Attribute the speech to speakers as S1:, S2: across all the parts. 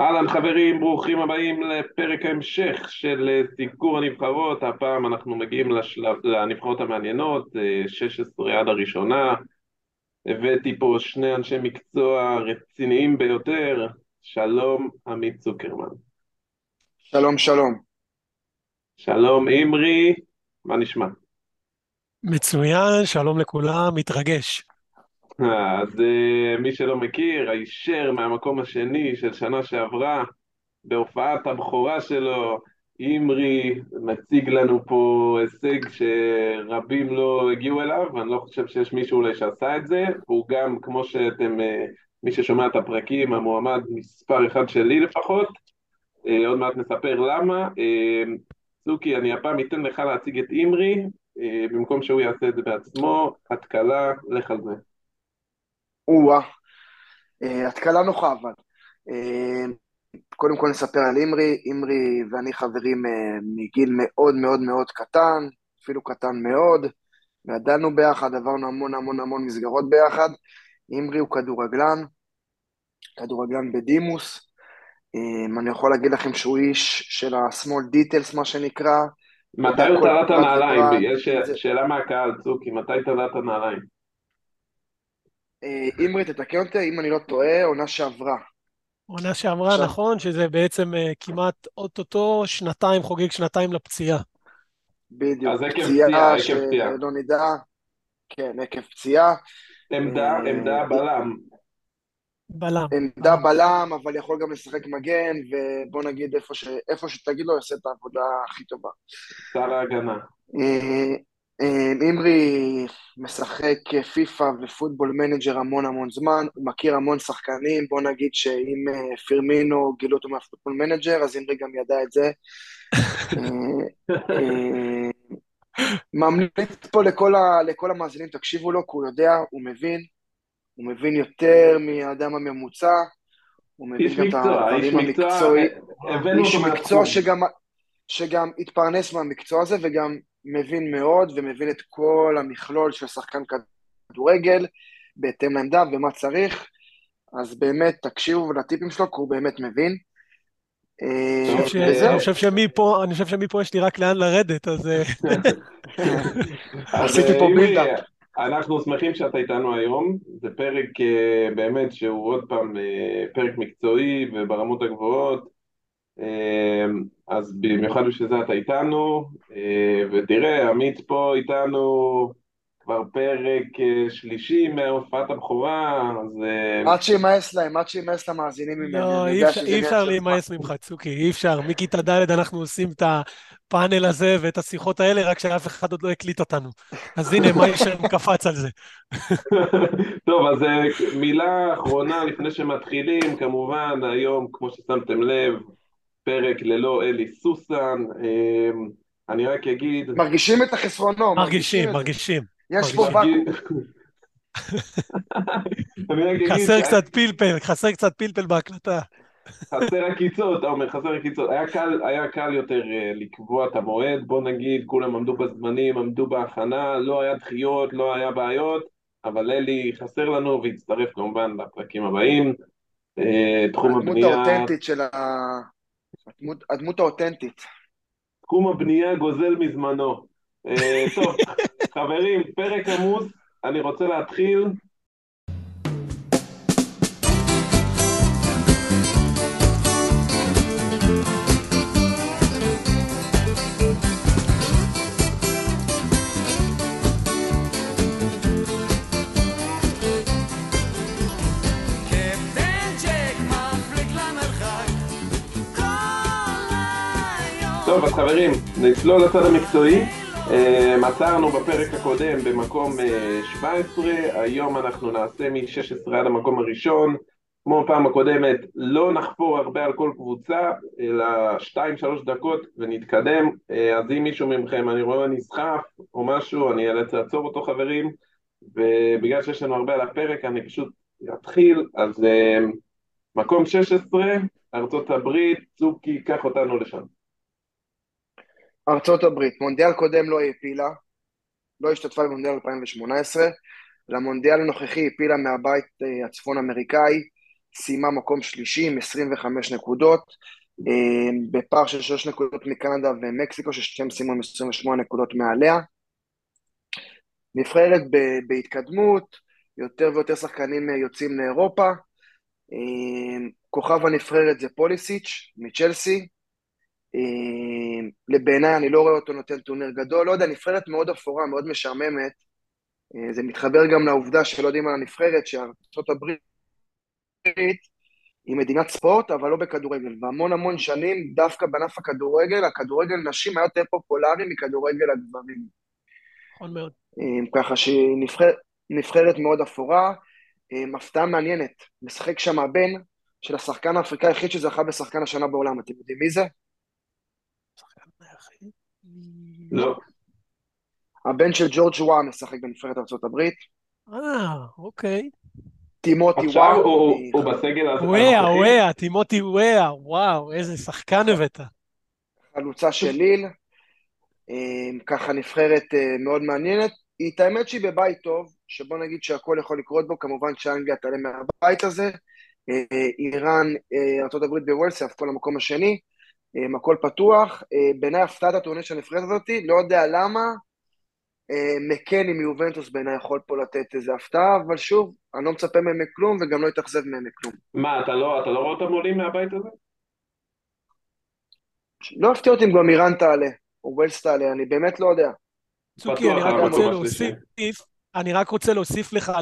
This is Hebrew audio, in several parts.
S1: אהלן חברים, ברוכים הבאים לפרק ההמשך של אה, סיקור הנבחרות, הפעם אנחנו מגיעים לשלב, לנבחרות המעניינות, 16 אה, עד הראשונה, הבאתי פה שני אנשי מקצוע רציניים ביותר, שלום עמית צוקרמן.
S2: שלום שלום.
S1: שלום אימרי, מה נשמע?
S3: מצוין, שלום לכולם, מתרגש.
S1: אז uh, מי שלא מכיר, הישר מהמקום השני של שנה שעברה, בהופעת הבכורה שלו, אימרי מציג לנו פה הישג שרבים לא הגיעו אליו, ואני לא חושב שיש מישהו אולי שעשה את זה, הוא גם, כמו שאתם, uh, מי ששומע את הפרקים, המועמד מספר אחד שלי לפחות, עוד מעט נספר למה. צוקי, אני הפעם אתן לך להציג את אימרי, במקום שהוא יעשה את זה בעצמו, התקלה, לך על זה.
S2: או-אה, אה, התקלה נוחה אבל. אה, קודם כל נספר על אימרי, אימרי ואני חברים אה, מגיל מאוד מאוד מאוד קטן, אפילו קטן מאוד, גדלנו ביחד, עברנו המון המון המון מסגרות ביחד. אימרי הוא כדורגלן, כדורגלן בדימוס. אני יכול להגיד לכם שהוא איש של ה-small details, מה שנקרא.
S1: מתי הוא תלה את הנעליים? יש שאלה מהקהל, צוקי, מתי תלה את הנעליים?
S2: אימרי, אה, תתקן אותי אם אני לא טועה, עונה שעברה.
S3: עונה שעברה, עכשיו... נכון, שזה בעצם uh, כמעט אוטוטו שנתיים, חוגג שנתיים לפציעה.
S2: בדיוק, אז עקב פציעה, שלא נדע, כן, עקב פציעה.
S1: עמדה, אה, עמדה בלם.
S3: בלם.
S2: עמדה בלם, אבל יכול גם לשחק מגן, ובוא נגיד איפה, ש... איפה שתגיד לו, יעשה את העבודה הכי טובה.
S1: שר ההגנה.
S2: אימרי משחק פיפא ו Football Manager המון המון זמן, הוא מכיר המון שחקנים, בוא נגיד שאם אה, פירמינו גילו אותו מה Football Manager, אז אימרי גם ידע את זה. אה, אה, ממליץ פה לכל, ה, לכל המאזינים, תקשיבו לו, כי הוא יודע, הוא מבין, הוא מבין יותר מהאדם הממוצע, הוא מבין
S1: גם את הדברים המקצועיים,
S2: איש מקצוע שגם, שגם התפרנס מהמקצוע הזה וגם מבין מאוד ומבין את כל המכלול של שחקן כדורגל בהתאם לעמדה ומה צריך, אז באמת תקשיבו לטיפים שלו, כי הוא באמת מבין.
S3: אה, אני חושב שמפה, אני חושב שמפה יש לי רק לאן לרדת, אז... אה,
S2: עשיתי פה בילדאפ.
S1: אנחנו שמחים שאתה איתנו היום, זה פרק באמת שהוא עוד פעם פרק מקצועי וברמות הגבוהות. אמ, אז במיוחד בשביל זה אתה איתנו, אה, ותראה, עמית פה איתנו כבר פרק אה, שלישי מהופעת הבכורה, אז...
S2: אה, עד שימאס להם, עד שימאס למאזינים ממני.
S3: לא, אי אפשר להימאס ממך, צוקי, אי אפשר. מכיתה ד' אנחנו עושים את הפאנל הזה ואת השיחות האלה, רק שאף אחד עוד לא הקליט אותנו. אז הנה, מה יש שם קפץ על זה.
S1: טוב, אז מילה אחרונה לפני שמתחילים, כמובן, היום, כמו ששמתם לב, פרק ללא אלי סוסן, אמ, אני רק אגיד...
S2: מרגישים את החסרונו.
S3: מרגישים, מרגישים.
S2: יש פה ואקום.
S3: חסר קצת פלפל, חסר קצת פלפל בהקלטה.
S1: חסר עקיצות, אתה אומר, חסר עקיצות. היה קל, היה קל יותר uh, לקבוע את המועד, בוא נגיד, כולם עמדו בזמנים, עמדו בהכנה, לא היה דחיות, לא היה בעיות, אבל אלי חסר לנו והצטרף כמובן לפרקים הבאים. Uh, תחום הבנייה...
S2: הדמות האותנטית של ה... הדמות, הדמות האותנטית.
S1: תחום הבנייה גוזל מזמנו. אה, טוב, חברים, פרק עמוס, אני רוצה להתחיל טוב, אז חברים, נצלול לצד המקצועי. עצרנו אה, בפרק הקודם במקום 17, אה, היום אנחנו נעשה מ-16 עד המקום הראשון. כמו פעם הקודמת, לא נחפור הרבה על כל קבוצה, אלא 2-3 דקות ונתקדם. אה, אז אם מישהו מכם, אני רואה נסחף או משהו, אני אאלץ לעצור אותו חברים, ובגלל שיש לנו הרבה על הפרק, אני פשוט אתחיל. אז מקום 16, ארצות הברית, צוקי, קח אותנו לשם.
S2: ארצות הברית, מונדיאל קודם לא העפילה, לא השתתפה במונדיאל 2018, למונדיאל הנוכחי העפילה מהבית אה, הצפון אמריקאי, סיימה מקום שלישי עם 25 נקודות, אה, בפער של 6 נקודות מקנדה ומקסיקו, ששתיהם סיימו עם 28 נקודות מעליה. נבחרת בהתקדמות, יותר ויותר שחקנים יוצאים לאירופה. כוכב הנבחרת זה פוליסיץ' מצ'לסי. לבעיניי אני לא רואה אותו נותן טורניר גדול, לא יודע, נבחרת מאוד אפורה, מאוד משעממת. זה מתחבר גם לעובדה שלא יודעים על הנבחרת, שארצות הברית היא מדינת ספורט, אבל לא בכדורגל. והמון המון שנים, דווקא בענף הכדורגל, הכדורגל נשים היה יותר פופולרי מכדורגל הגברים.
S3: נכון מאוד.
S2: ככה שהיא נבחרת, נבחרת מאוד אפורה. הפתעה מעניינת, משחק שם הבן של השחקן האפריקאי היחיד שזכה בשחקן השנה בעולם, אתם יודעים מי זה?
S1: לא.
S2: הבן של ג'ורג' וואן משחק בנבחרת ארה"ב.
S3: אה, אוקיי.
S1: עכשיו
S2: וואו.
S1: הוא הוא בסגל הנוכחי?
S3: וואה, וואה, טימותי וואה, וואו, איזה שחקן הבאת.
S2: חלוצה של ליל. ככה נבחרת אה, מאוד מעניינת. היא, את האמת שהיא בבית טוב, שבוא נגיד שהכל יכול לקרות בו, כמובן שאנגליה תעלה מהבית הזה. אה, איראן, אה, ארה"ב בוולס, יהפכו למקום השני. הכל פתוח. בעיניי הפתעת הטורניר של הנבחרת הזאתי, לא יודע למה. מקני מיובנטוס בעיניי יכול פה לתת איזה הפתעה, אבל שוב, אני לא מצפה מהם מכלום וגם לא אתאכזב מהם מכלום.
S1: מה, אתה לא אתה לא רואה אותם עולים מהבית הזה?
S2: לא הפתיע אותי אם גם איראן תעלה, או ווילס תעלה, אני באמת לא יודע.
S3: צוקי, אני רק רוצה. להוסיף, אני רק רוצה להוסיף לך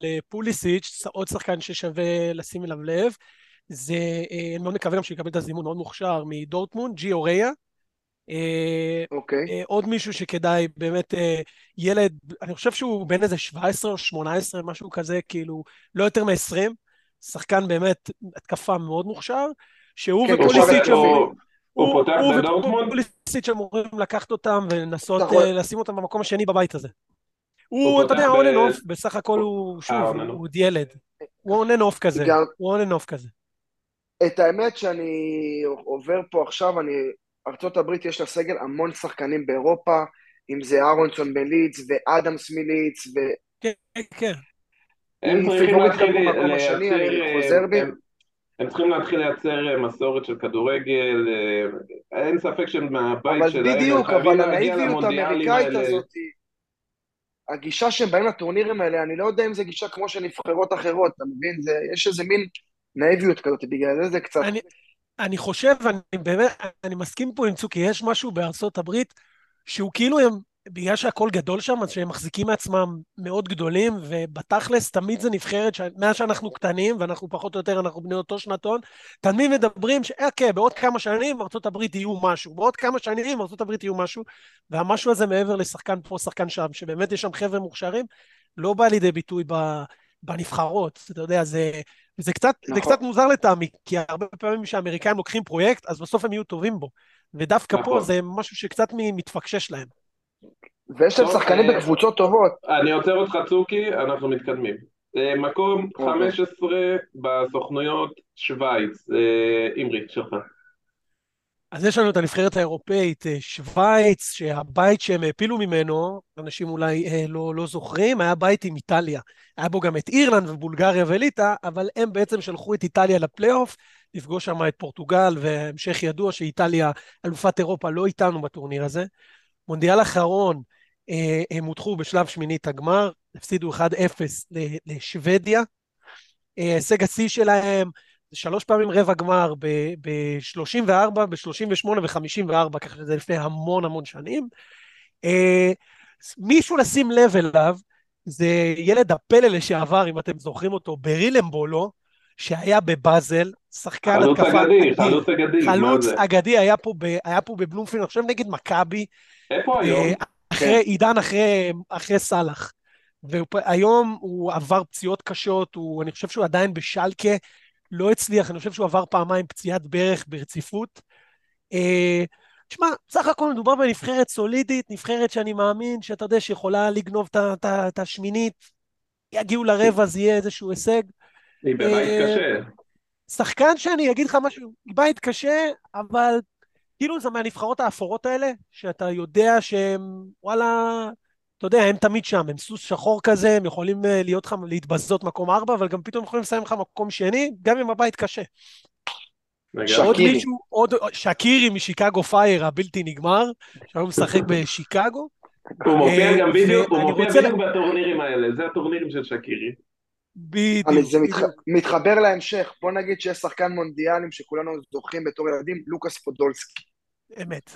S3: לפוליסיץ', עוד שחקן ששווה לשים אליו לב, זה, אה, אני מאוד מקווה גם שיקבל את הזימון מאוד מוכשר מדורטמונד, ג'י אוריה. אה,
S2: אוקיי.
S3: אה, עוד מישהו שכדאי, באמת ילד, אני חושב שהוא בן איזה 17 או 18, משהו כזה, כאילו, לא יותר מ-20. שחקן באמת, התקפה מאוד מוכשר, שהוא
S2: כן,
S3: ופוליסיץ'
S2: הוא-
S1: פותח בדורטמונד?
S3: ופוליסיץ' אמורים לקחת אותם ולנסות
S2: נכון.
S3: לשים אותם במקום השני בבית הזה.
S1: הוא
S3: אתה יודע, on and off, בסך הכל הוא, שוב, הוא עוד ילד. הוא on and off כזה, הוא on and off כזה.
S2: את האמת שאני עובר פה עכשיו, אני... הברית יש לה סגל המון שחקנים באירופה, אם זה אהרונסון בלידס ואדמס מלידס, ו...
S3: כן, כן.
S1: הם צריכים להתחיל לייצר,
S2: בי.
S1: הם- צריכים להתחיל לייצר אה, מסורת של כדורגל, אה, אין ספק שמהבית
S2: אבל
S1: שלהם הם
S2: בדיוק, אבל הנאיביות האמריקאית. הזאת, הגישה שהם באים לטורנירים האלה, אני לא יודע אם זו גישה כמו של נבחרות אחרות, אתה מבין? זה, יש איזה מין נאיביות כזאת, בגלל זה זה קצת...
S3: אני, אני חושב, אני באמת, אני מסכים פה עם צוקי, יש משהו בארצות הברית שהוא כאילו הם, בגלל שהכל גדול שם, אז שהם מחזיקים מעצמם מאוד גדולים, ובתכלס תמיד זה נבחרת. מאז שאנחנו קטנים, ואנחנו פחות או יותר, אנחנו בני אותו שנתון, תמיד מדברים שאוקיי, בעוד כמה שנים ארצות הברית יהיו משהו, בעוד כמה שנים ארצות הברית יהיו משהו, והמשהו הזה מעבר לשחקן פה, שחקן שם, שבאמת יש שם חבר'ה מוכשרים, לא בא לידי ביטוי ב... בנבחרות, אתה יודע, זה, זה, קצת, נכון. זה. קצת מוזר לטעמי, כי הרבה פעמים כשהאמריקאים לוקחים פרויקט, אז בסוף הם יהיו טובים בו. ודווקא
S1: נכון.
S3: פה זה משהו שקצת מתפקשש להם.
S2: ויש להם שחקנים
S1: אה,
S2: בקבוצות טובות.
S1: אני עוצר אותך צוקי, אנחנו מתקדמים. אה, מקום
S2: אוקיי.
S1: 15 בסוכנויות שווייץ, אה, אמרי, שלך.
S3: אז יש לנו את הנבחרת האירופאית אה, שווייץ, שהבית שהם העפילו ממנו, אנשים אולי אה, לא, לא זוכרים, היה בית עם איטליה. היה בו גם את אירלנד ובולגריה וליטא, אבל הם בעצם שלחו את איטליה לפלייאוף, לפגוש שם את פורטוגל, והמשך ידוע שאיטליה אלופת אירופה לא איתנו בטורניר הזה. מונדיאל אחרון, אה, הם הודחו בשלב שמינית הגמר, הפסידו 1-0 ל- לשוודיה. אה, הישג השיא שלהם שלוש פעמים רבע גמר ב-34, ב-38 ו-54, ככה שזה לפני המון המון שנים. אה, מישהו לשים לב אליו, זה ילד הפלא לשעבר, אם אתם זוכרים אותו, ברילמבולו, שהיה בבאזל, שחקן
S1: חלוץ
S3: התקפה
S1: אגדי,
S3: אדיר.
S1: חלוץ אגדי,
S3: חלוץ? אגדי היה פה, ב, היה פה בבלומפילד, אני חושב נגד מכבי,
S1: איפה היום?
S3: אה, אחרי, עידן אחרי, אחרי סאלח. והיום הוא עבר פציעות קשות, הוא, אני חושב שהוא עדיין בשלקה, לא הצליח, אני חושב שהוא עבר פעמיים פציעת ברך ברציפות. אה, תשמע, בסך הכל מדובר בנבחרת סולידית, נבחרת שאני מאמין שאתה יודע שיכולה לגנוב את השמינית, יגיעו לרבע, אז יהיה איזשהו הישג.
S1: היא בבית
S3: אה,
S1: קשה.
S3: שחקן שאני אגיד לך משהו, בית קשה, אבל כאילו זה מהנבחרות האפורות האלה, שאתה יודע שהם, וואלה, אתה יודע, הם תמיד שם, הם סוס שחור כזה, הם יכולים אה, להיות לך, להתבזות מקום ארבע, אבל גם פתאום יכולים לסיים לך מקום שני, גם אם הבית קשה. עוד מישהו, עוד שקירי משיקגו פייר הבלתי נגמר, שהיום משחק בשיקגו.
S1: הוא מופיע גם בדיוק, הוא מופיע בדיוק בטורנירים האלה, זה הטורנירים של שקירי.
S2: בדיוק. זה מתחבר להמשך, בוא נגיד שיש שחקן מונדיאלים שכולנו זוכרים בתור ילדים, לוקאס פודולסקי.
S3: אמת,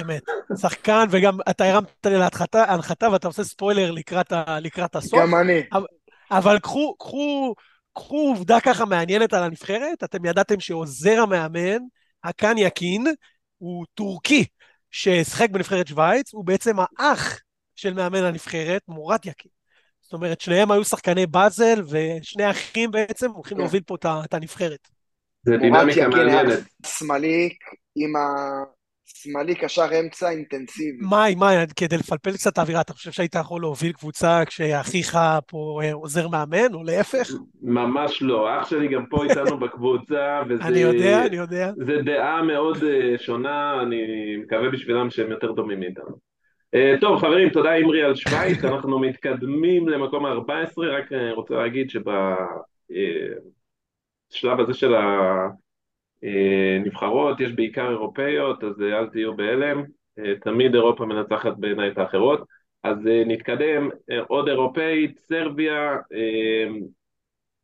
S3: אמת. שחקן, וגם אתה הרמת לי להנחתה ואתה עושה ספוילר לקראת, ה, לקראת הסוף.
S2: גם אני.
S3: אבל, אבל קחו, קחו, קחו עובדה ככה מעניינת על הנבחרת, אתם ידעתם שעוזר המאמן, הקאן יקין, הוא טורקי ששיחק בנבחרת שווייץ, הוא בעצם האח של מאמן הנבחרת, מורת יקין. זאת אומרת, שניהם היו שחקני באזל, ושני אחים בעצם הולכים. להוביל פה את הנבחרת.
S1: זה דינמיקה מעניינת.
S2: שמאלי עם ה... שמאלי קשר אמצע אינטנסיבי.
S3: מאי, מאי, כדי לפלפל קצת האווירה, אתה חושב שהיית יכול להוביל קבוצה כשאחיך פה אה, עוזר מאמן, או להפך?
S1: ממש לא, אח שלי גם פה איתנו בקבוצה,
S3: וזה... אני יודע, אני יודע.
S1: זה דעה מאוד אה, שונה, אני מקווה בשבילם שהם יותר דומים מאיתנו. אה, טוב, חברים, תודה אמרי על שווייץ, אנחנו מתקדמים למקום ה-14, רק רוצה להגיד שבשלב הזה של ה... אה, נבחרות, יש בעיקר אירופאיות, אז אה, אל תהיו בהלם, אה, תמיד אירופה מנצחת בעיניי את האחרות. אז נתקדם, עוד אירופאית, סרביה,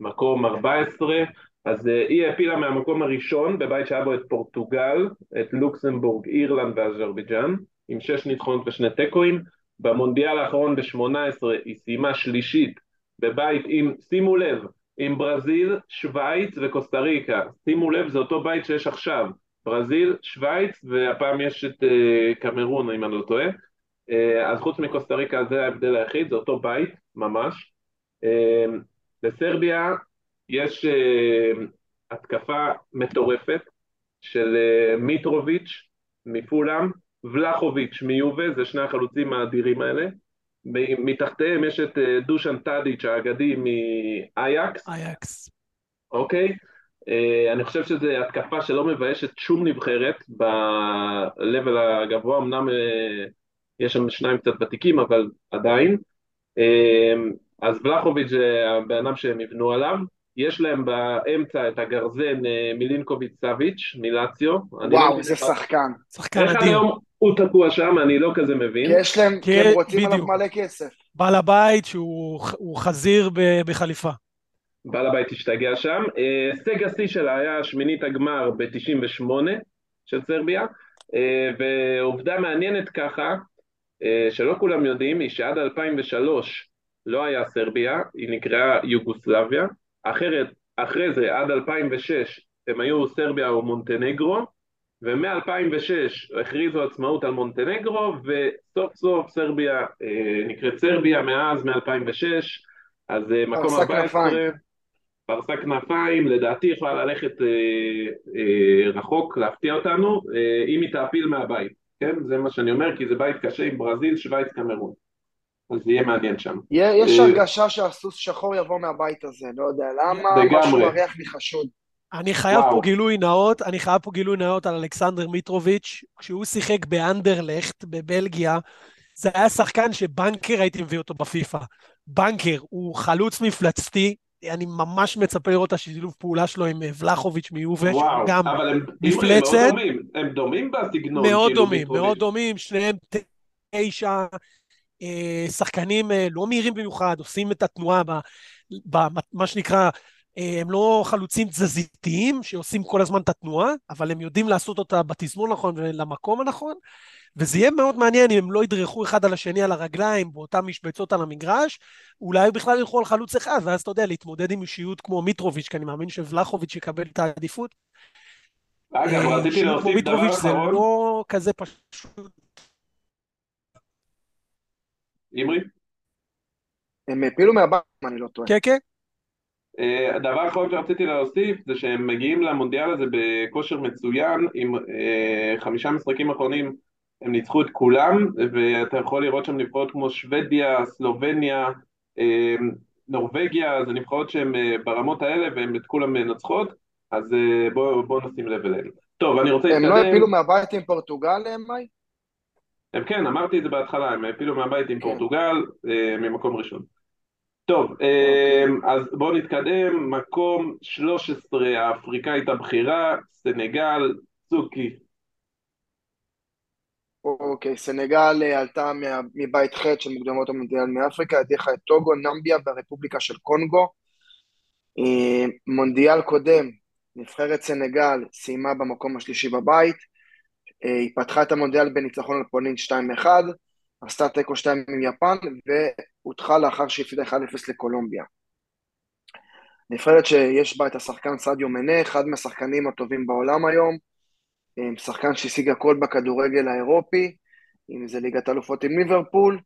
S1: מקום 14, אז היא העפילה מהמקום הראשון בבית שהיה בו את פורטוגל, את לוקסמבורג, אירלנד ואז'רביג'אן, עם שש ניצחונות ושני תיקואים. במונדיאל האחרון ב-18 היא סיימה שלישית בבית עם, שימו לב, עם ברזיל, שווייץ וקוסטה ריקה. שימו לב, זה אותו בית שיש עכשיו. ברזיל, שווייץ, והפעם יש את uh, קמרון, אם אני לא טועה. Uh, אז חוץ מקוסטה ריקה זה ההבדל היחיד, זה אותו בית, ממש. Uh, בסרביה יש uh, התקפה מטורפת של uh, מיטרוביץ' מפולאם, ולחוביץ' מיובה, זה שני החלוצים האדירים האלה. מתחתיהם יש את אה, דושן טאדיץ' האגדי מאייקס.
S3: אייקס.
S1: אוקיי? אה, אני חושב שזו התקפה שלא מביישת שום נבחרת ב-level הגבוה, אמנם אה, יש שם שניים קצת ותיקים, אבל עדיין. אז ולחוביץ' זה הבן אדם שהם יבנו עליו. יש להם באמצע את הגרזן מילינקוביץ' סאביץ' מלאציו.
S2: וואו, איזה שחקן.
S3: שחקן אדיר.
S1: הוא תקוע שם, אני לא כזה מבין.
S2: כי יש להם, כי הם רוצים עליו מלא כסף.
S3: בעל הבית שהוא חזיר בחליפה.
S1: בעל הבית השתגע שם. הישג אה, השיא שלה היה שמינית הגמר ב-98 של סרביה, אה, ועובדה מעניינת ככה, אה, שלא כולם יודעים, היא שעד 2003 לא היה סרביה, היא נקראה יוגוסלביה, אחרת, אחרי זה עד 2006 הם היו סרביה או מונטנגרו, ומ-2006 הכריזו עצמאות על מונטנגרו, וסוף סוף סרביה אה, נקראת סרביה מאז, מ-2006, אז אה, מקום 14, פרסה כנפיים, לדעתי יכולה ללכת אה, אה, רחוק, להפתיע אותנו, אה, אם היא תעפיל מהבית, כן? זה מה שאני אומר, כי זה בית קשה עם ברזיל, שווייץ, קמרון. אז זה יהיה מעניין שם.
S2: יש אה, הרגשה שהסוס שחור יבוא מהבית הזה, לא יודע למה, משהו מריח לי חשוד.
S3: אני חייב וואו. פה גילוי נאות, אני חייב פה גילוי נאות על אלכסנדר מיטרוביץ', כשהוא שיחק באנדרלכט בבלגיה, זה היה שחקן שבנקר הייתי מביא אותו בפיפא. בנקר, הוא חלוץ מפלצתי, אני ממש מצפה לראות את השילוב פעולה שלו עם אה, ולחוביץ'
S1: וואו, גם הם, מפלצת. הם מאוד דומים, הם דומים בסגנון.
S3: מאוד כאילו דומים, מיטרוביץ'. מאוד דומים, שניהם תשע שחקנים אה, לא מהירים במיוחד, עושים את התנועה במה שנקרא אה, הם לא חלוצים תזזיתיים שעושים כל הזמן את התנועה, אבל הם יודעים לעשות אותה בתזמון הנכון ולמקום הנכון, וזה יהיה מאוד מעניין אם הם לא ידרכו אחד על השני על הרגליים באותן משבצות על המגרש, אולי בכלל ילכו על חלוץ אחד, ואז אתה יודע, להתמודד עם אישיות כמו מיטרוביץ', כי אני מאמין שוולחוביץ' יקבל את העדיפות.
S1: אגב, אה, רציתי להוסיף דבר אחרון.
S3: זה לא כזה פשוט.
S1: אימרי?
S2: הם העפילו מהבית, אם אני לא טועה.
S3: כן, כן.
S1: אה, הדבר האחרון שרציתי להוסיף זה שהם מגיעים למונדיאל הזה בכושר מצוין עם אה, חמישה משחקים אחרונים הם ניצחו את כולם ואתה יכול לראות שם נבחרות כמו שוודיה, סלובניה, אה, נורבגיה, זה נבחרות שהן ברמות האלה והן את כולם מנצחות אז בואו בוא נשים לב אליהן. טוב, אני רוצה
S2: להתקדם. הם לא הפילו מהבית עם פורטוגל, מאי?
S1: הם כן, אמרתי את זה בהתחלה, הם העפילו מהבית עם
S2: כן.
S1: פורטוגל אה, ממקום ראשון. טוב,
S2: אוקיי.
S1: אה, אז בואו נתקדם, מקום 13, האפריקאית הבכירה, סנגל, צוקי.
S2: אוקיי, סנגל אה, עלתה מבית ח' של מוקדמות המונדיאל מאפריקה, הדיחה את טוגו, נמביה והרפובליקה של קונגו. מונדיאל קודם, נבחרת סנגל סיימה במקום השלישי בבית. אה, היא פתחה את המונדיאל בניצחון על פולין 2-1, עשתה תיקו 2 עם יפן, והודחה לאחר שהפסידה 1-0 לקולומביה. נבחרת שיש בה את השחקן סעדיו מנה, אחד מהשחקנים הטובים בעולם היום, אה, שחקן שהשיג הכל בכדורגל האירופי, אם זה ליגת אלופות עם ליברפול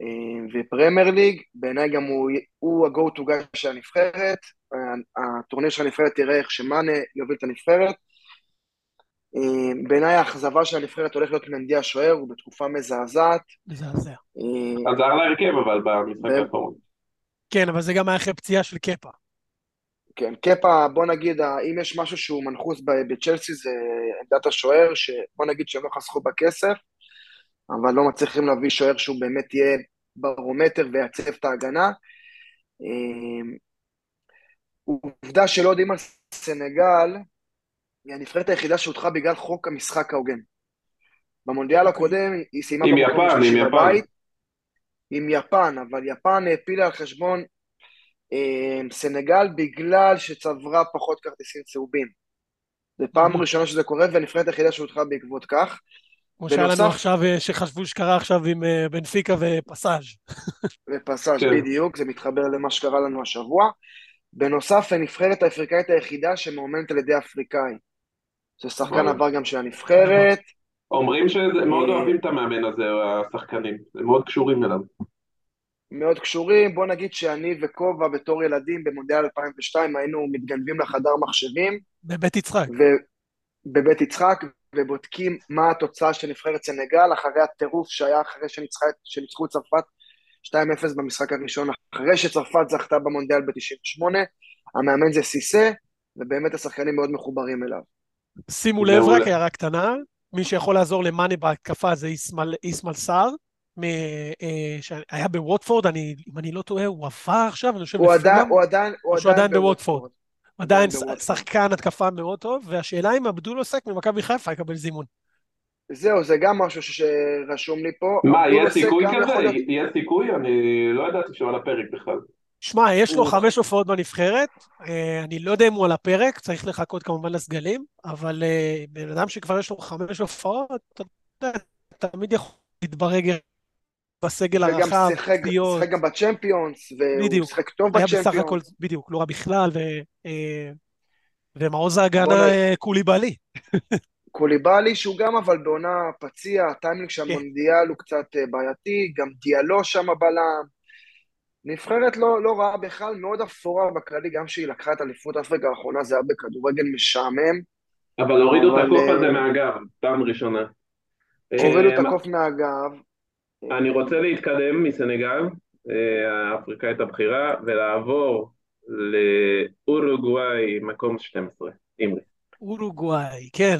S2: אה, ופרמייר ליג, בעיניי גם הוא, הוא ה-go to guy של הנבחרת, הטורניר של הנבחרת תראה איך שמאנה יוביל את הנבחרת. אה, בעיניי האכזבה של הנבחרת הולך להיות מנדי השוער, הוא בתקופה מזעזעת.
S3: מזעזע.
S2: אה,
S1: חזר להרכב אבל במשחק האחרון.
S3: כן, אבל זה גם היה אחרי פציעה של קפה.
S2: כן, קפה, בוא נגיד, אם יש משהו שהוא מנחוס בצ'לסי זה עמדת השוער, שבוא נגיד שהם לא חסכו בכסף, אבל לא מצליחים להביא שוער שהוא באמת יהיה ברומטר ויעצב את ההגנה. אה, עובדה שלא יודעים על סנגל, היא הנבחרת היחידה שהודחה בגלל חוק המשחק ההוגן. במונדיאל
S3: אוקיי.
S2: הקודם היא סיימה
S1: עם יפן, עם יפן.
S2: בבית. עם יפן, אבל יפן העפילה על חשבון אה, סנגל בגלל שצברה פחות כרטיסים צהובים. זו פעם
S3: Mhm.
S2: ראשונה שזה קורה, והנבחרת היחידה שהודחה בעקבות כך.
S3: כמו שהיה לנו עכשיו, אה, שחשבו שקרה עכשיו עם אה, בנפיקה ופסאז'.
S2: ופסאז'
S1: כן.
S2: בדיוק, זה מתחבר למה שקרה לנו השבוע. בנוסף, הנבחרת האפריקאית היחידה שמאומנת על ידי אפריקאי. זה שחקן
S1: וואלה.
S2: עבר גם של הנבחרת,
S1: אומרים שהם מאוד אוהבים את המאמן הזה, השחקנים, הם מאוד קשורים אליו.
S2: מאוד קשורים. בוא נגיד שאני וכובע בתור ילדים במונדיאל 2002 היינו מתגנבים לחדר מחשבים
S3: בבית יצחק.
S2: ובבית יצחק ובודקים מה התוצאה של נבחרת סנגל אחרי הטירוף שהיה אחרי שניצחו את צרפת 2-0 במשחק הראשון, אחרי שצרפת זכתה במונדיאל ב-98. המאמן זה סיסה, ובאמת השחקנים מאוד מחוברים אליו.
S3: שימו לב. רק, הערה קטנה, מי שיכול לעזור למאנה בהתקפה זה איסמאל סער, אה, שהיה בווטפורד, אני- אם אני לא טועה, הוא עבר עכשיו, אני חושב,
S2: הוא עדיין,
S3: בפולאם.
S2: הוא עדיין, הוא בווטפורד.
S3: עדיין. שחקן התקפה מאוד טוב, והשאלה אם אבדול עוסק ממכבי חיפה יקבל זימון.
S2: זהו, זה גם משהו שרשום לי פה.
S1: מה,
S2: עוסק
S1: סיכוי כזה? יש סיכוי? אני לא ידעתי שהוא על הפרק בכלל.
S3: שמע, יש לו חמש הופעות בנבחרת, אה, אני לא יודע אם הוא על הפרק, צריך לחכות כמובן לסגלים, אבל אה, בן אדם שכבר יש לו חמש הופעות, אתה יודע, תמיד יכול להתברג בסגל
S2: וגם
S3: הרחב,
S2: שיחק,
S3: פציעות,
S2: שיחק גם בצ'מפיונס, והוא. שיחק טוב
S3: היה בסך
S2: בצ'מפיונס.
S3: הכל, בדיוק, לא רע בכלל, ו, אה, ומעוז ההגנה קוליבאלי.
S2: קוליבאלי, שהוא גם אבל בעונה פציע, הטיימינג של
S3: כן.
S2: המונדיאל הוא קצת בעייתי, גם דיאלו שם בלם. נבחרת לא, לא רעה בכלל, מאוד אפורה בכללי, גם שהיא לקחה את אליפות אפריקה האחרונה, זה היה בכדורגל משעמם.
S1: אבל הורידו את הקוף
S2: אה,
S1: הזה מהגב, פעם ראשונה.
S2: הורידו את
S1: אה,
S2: הקוף מהגב.
S1: אני רוצה להתקדם מסנגל, אה, האפריקאית הבכירה, ולעבור לאורוגוואי, מקום 12, אימרי.
S3: אורוגוואי, כן.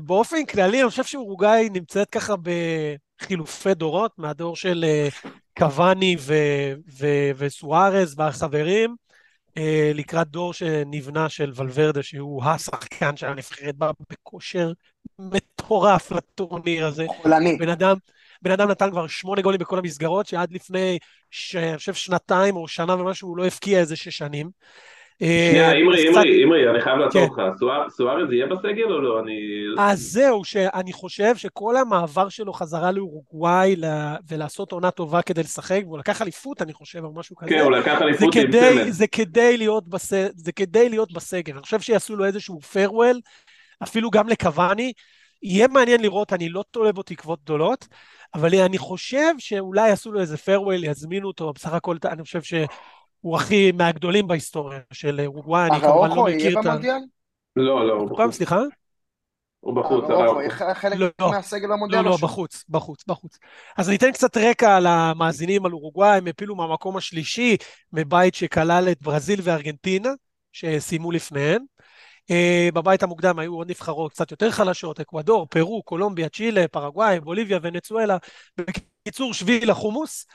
S3: באופן כללי, אני חושב שאורוגוואי נמצאת ככה בחילופי דורות, מהדור של uh, קוואני ו- ו- וסוארז והחברים, uh, לקראת דור שנבנה של ולוורדה, שהוא השחקן של הנבחרת, בא בכושר מטורף לטורניר הזה.
S2: חולני.
S3: בן אדם, בן אדם נתן כבר שמונה גולים בכל המסגרות, שעד לפני, אני חושב, שנתיים או שנה ומשהו, הוא לא הבקיע איזה שש שנים.
S1: שנייה,
S3: אה,
S1: אימרי,
S3: קצת-
S1: אימרי, אני חייב לעצור
S3: כן.
S1: אותך. סואר- סוארז יהיה בסגל או לא? אני...
S3: אז זהו, שאני חושב שכל המעבר שלו חזרה לאורוגוואי ולעשות עונה טובה כדי לשחק, והוא לקח אליפות, אני חושב, או משהו כזה.
S1: כן, הוא לקח אליפות עם צמד.
S3: זה, כדי להיות בסגל. אני חושב שיעשו לו איזשהו פיירוול, אפילו גם לקוואני. יהיה מעניין לראות, אני לא תולה בו תקוות גדולות, אבל אני חושב שאולי יעשו לו איזה פיירוול, יזמינו אותו, בסך הכל אני חושב שהוא הכי מהגדולים בהיסטוריה של אורוגוואי, אני כמובן לא
S2: יהיה
S3: מכיר את ה...
S2: במונדיאל?
S1: לא, לא, הוא בחוץ.
S3: סליחה?
S1: הוא בחוץ,
S2: אראוחו
S1: אראוחו.
S2: יהיה חלק
S3: לא.
S2: מהסגל
S3: לא,
S2: במונדיאל?
S3: לא,
S2: שהוא-
S3: בחוץ, בחוץ, בחוץ. אז אני אתן קצת רקע למאזינים על אורוגוואי, הם הפילו מהמקום השלישי, מבית שכלל את ברזיל וארגנטינה, שסיימו לפניהן. בבית המוקדם היו עוד נבחרות קצת יותר חלשות, אקוודור, פרו, קולומביה, צ'ילה, פרגוואי, בוליביה, ונצואלה. בקיצור, שביל החומוס.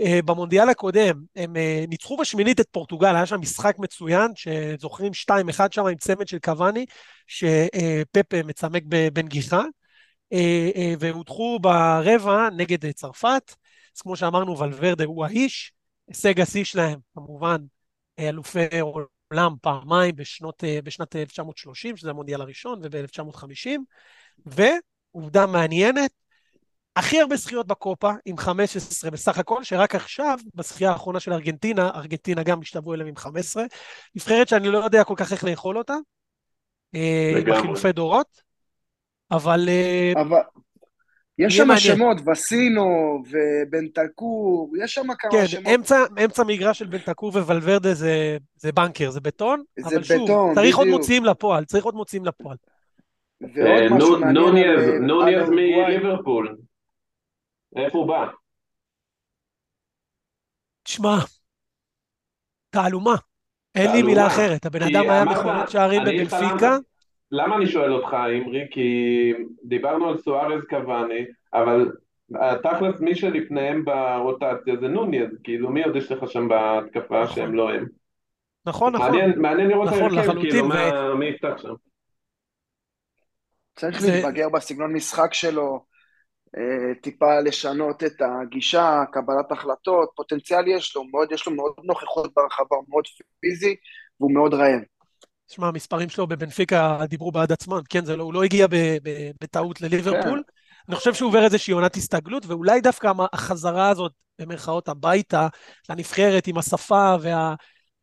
S3: במונדיאל הקודם הם ניצחו בשמינית את פורטוגל, היה שם משחק מצוין, שזוכרים 2-1 שם עם צמד של קוואני, שפפה מצמק בנגיחה. אה, אה, והודחו ברבע נגד צרפת. אז כמו שאמרנו, ולוורדה הוא האיש. הישג השיא שלהם, כמובן, אלופי עולם פעמיים בשנות, אה, בשנת 1930, שזה המונדיאל הראשון, וב-1950. ועובדה מעניינת, הכי הרבה זכיות בקופה, עם 15 בסך הכל, שרק עכשיו, בזכייה האחרונה של ארגנטינה, ארגנטינה גם השתוו אליהם עם 15. נבחרת שאני לא יודע כל כך איך לאכול אותה. לגמרי. בחילופי דורות. אבל... אה,
S2: אבל... יש שם שמות, וסינו ובנטקור, יש שם כמה
S3: כן,
S2: שמות.
S3: כן, אמצע, אמצע מגרש של בנטקור וולברדה זה, זה בנקר, זה בטון, זה אבל שוב, בטון, צריך בדיוק. עוד מוציאים לפועל, צריך עוד מוציאים לפועל.
S1: ועוד משהו מעניין נוניאז מליברפול, איפה הוא בא?
S3: תשמע, תעלומה, אין לי מילה אחרת, הבן אדם היה מכונת שערים בבנפיקה.
S1: למה אני שואל אותך, אימרי? כי דיברנו על סוארז קוואני, אבל תכלס מי שלפניהם ברוטציה זה נוניאז, כאילו מי עוד יש לך שם בהתקפה נכון. שהם לא הם?
S3: נכון, נכון.
S1: מעניין, מעניין לראות נכון, ההרכב, כאילו, ו... מה, מי יפתח שם.
S2: צריך זה... להתבגר בסגנון משחק שלו, טיפה לשנות את הגישה, קבלת החלטות, פוטנציאל יש לו, מאוד, יש לו מאוד נוכחות ברחבה, הוא מאוד פיזי והוא מאוד רעב.
S3: תשמע, המספרים שלו בבנפיקה דיברו בעד עצמם, כן, זה לא, הוא לא הגיע בטעות לליברפול. כן. אני חושב שהוא עובר איזושהי עונת הסתגלות, ואולי דווקא החזרה הזאת, במרכאות, הביתה, לנבחרת עם השפה וה,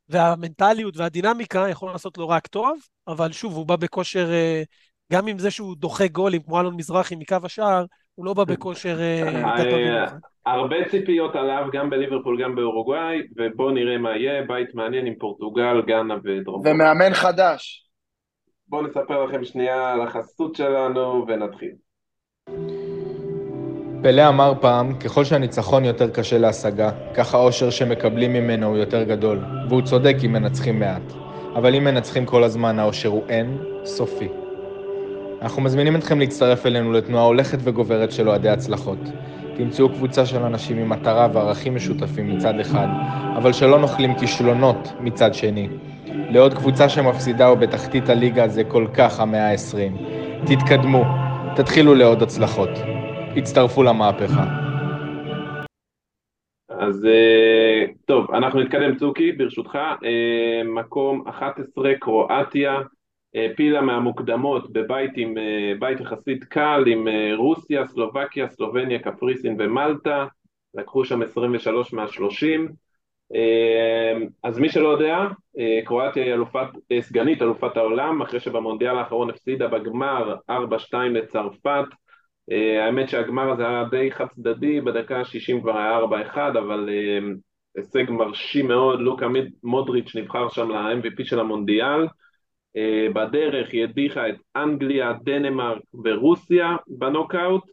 S3: והמנטליות והדינמיקה, יכול לעשות לו רק טוב, אבל שוב, הוא בא בכושר, אה, גם עם זה שהוא דוחה גולים, כמו אלון מזרחי מקו השער, הוא לא בא בכושר אה, גדול במיוחד.
S1: הרבה ציפיות עליו, גם בליברפול, גם באורוגוואי, ובואו נראה מה יהיה, בית מעניין עם פורטוגל, גאנה ודרום.
S2: ומאמן חדש.
S1: בואו נספר לכם שנייה על החסות שלנו ונתחיל.
S4: פלא אמר פעם, ככל שהניצחון יותר קשה להשגה, כך האושר שמקבלים ממנו הוא יותר גדול, והוא צודק אם מנצחים מעט. אבל אם מנצחים כל הזמן, האושר הוא אין סופי. אנחנו מזמינים אתכם להצטרף אלינו לתנועה הולכת וגוברת של אוהדי הצלחות. תמצאו קבוצה של אנשים עם מטרה וערכים משותפים מצד אחד, אבל שלא נוכלים כישלונות מצד שני. לעוד קבוצה שמפסידה או בתחתית הליגה זה כל כך המאה ה-20. תתקדמו, תתחילו לעוד הצלחות. הצטרפו למהפכה.
S1: אז אה, טוב, אנחנו נתקדם צוקי, ברשותך. אה, מקום 11, קרואטיה. העפילה מהמוקדמות בבית עם אה, בית יחסית קל עם אה, רוסיה, סלובקיה, סלובניה, קפריסין ומלטה, לקחו שם 23 מה-30. אה, אז מי שלא יודע, קרואטיה היא אלופת, סגנית אלופת העולם, אחרי שבמונדיאל האחרון הפסידה בגמר 4-2 לצרפת. האמת שהגמר הזה היה די חד צדדי, בדקה ה-60 כבר היה 4-1, אבל הישג מרשים מאוד, לוקה מודריץ' נבחר שם ל-MVP של המונדיאל. אה, בדרך היא הדיחה את אנגליה, דנמרק ורוסיה בנוקאוט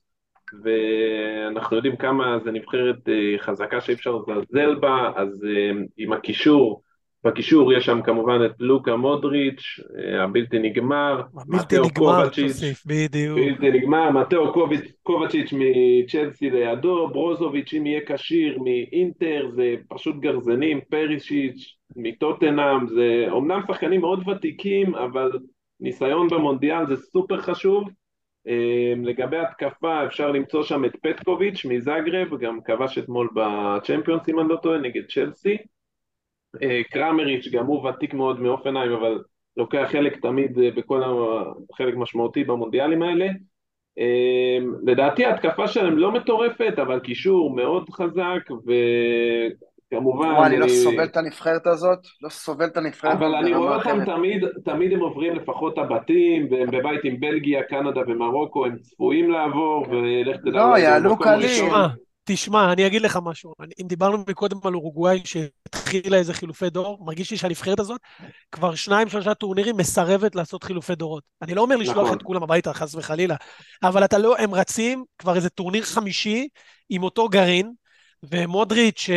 S1: ואנחנו יודעים כמה זה נבחרת אה, חזקה שאי אפשר לזלזל בה, אז אה, עם הקישור, בקישור יש שם כמובן את לוקה מודריץ', הבלתי נגמר,
S3: מתאו קובצ'יץ', בדיוק.
S1: בלתי נגמר, מתאו קובצ'יץ' מצ'לסי לידו, ברוזוביץ' אם יהיה כשיר מאינטר, זה פשוט גרזנים, פרישיץ', מטוטנאם, זה אומנם שחקנים מאוד ותיקים, אבל ניסיון במונדיאל זה סופר חשוב. אמ, לגבי התקפה אפשר למצוא שם את פטקוביץ' מזאגרב, גם כבש אתמול בצ'מפיונס אם אני לא טועה, נגד צ'לסי. אה, קרמריץ', גם הוא ותיק מאוד מאופנהיים, אבל לוקח חלק תמיד אה, בכל חלק משמעותי במונדיאלים האלה. אמ, לדעתי ההתקפה שלהם לא מטורפת, אבל קישור מאוד חזק, כמובן...
S2: וואי, אני לא סובל את הנבחרת הזאת, לא סובל את הנבחרת.
S1: אבל אני רואה אותם תמיד, תמיד הם עוברים לפחות הבתים, והם בבית עם בלגיה, קנדה ומרוקו, הם צפויים לעבור, ולך תדע...
S2: לא, יעלו קלים.
S3: תשמע, אני אגיד לך משהו. אם דיברנו מקודם על אורוגוואי שהתחילה איזה חילופי דור, מרגיש לי שהנבחרת הזאת כבר שניים, שלושה טורנירים מסרבת לעשות חילופי דורות. אני לא אומר לשלוח נכון. את כולם הביתה, חס וחלילה, אבל אתה לא, הם רצים כבר איזה טורניר חמישי עם אותו גרעין, ומודריץ'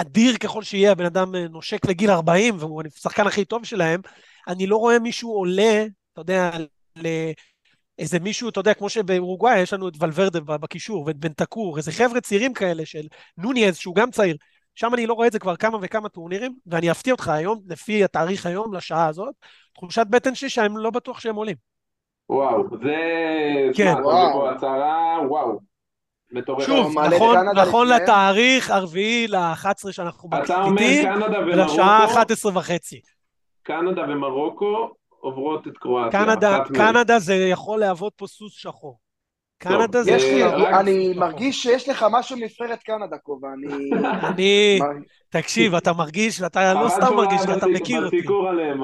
S3: אדיר ככל שיהיה, הבן אדם אה, נושק לגיל 40 והוא השחקן הכי טוב שלהם, אני לא רואה מישהו עולה, אתה יודע, לאיזה מישהו, אתה יודע, כמו שבאורוגוואי יש לנו את ולוורדה בקישור, ואת בנטקור, איזה חבר'ה צעירים כאלה של נוניאז, שהוא גם צעיר. שם אני לא רואה את זה כבר כמה וכמה טורנירים, ואני אפתיע אותך היום, לפי התאריך היום, לשעה הזאת, תחושת בטן שלי שאני לא בטוח שהם עולים.
S1: וואו, זה...
S3: כן.
S1: וואו. פה הצהרה, וואו. מטורף.
S3: שוב, נכון, נכון. לתאריך הרביעי ל-11 שאנחנו מקליטים, ולשעה
S1: ומרוקו,
S3: 11 וחצי.
S1: קנדה ומרוקו עוברות את קרואטיה.
S3: קנדה. קנדה זה יכול להוות פה סוס שחור. קנדה זה...
S2: יש לי,
S1: אה,
S2: אני. מרגיש שיש לך משהו מנבחרת קנדה, קובה, אני...
S3: אני, תקשיב, אתה מרגיש, ואתה לא סתם מרגיש, אתה מכיר אותי.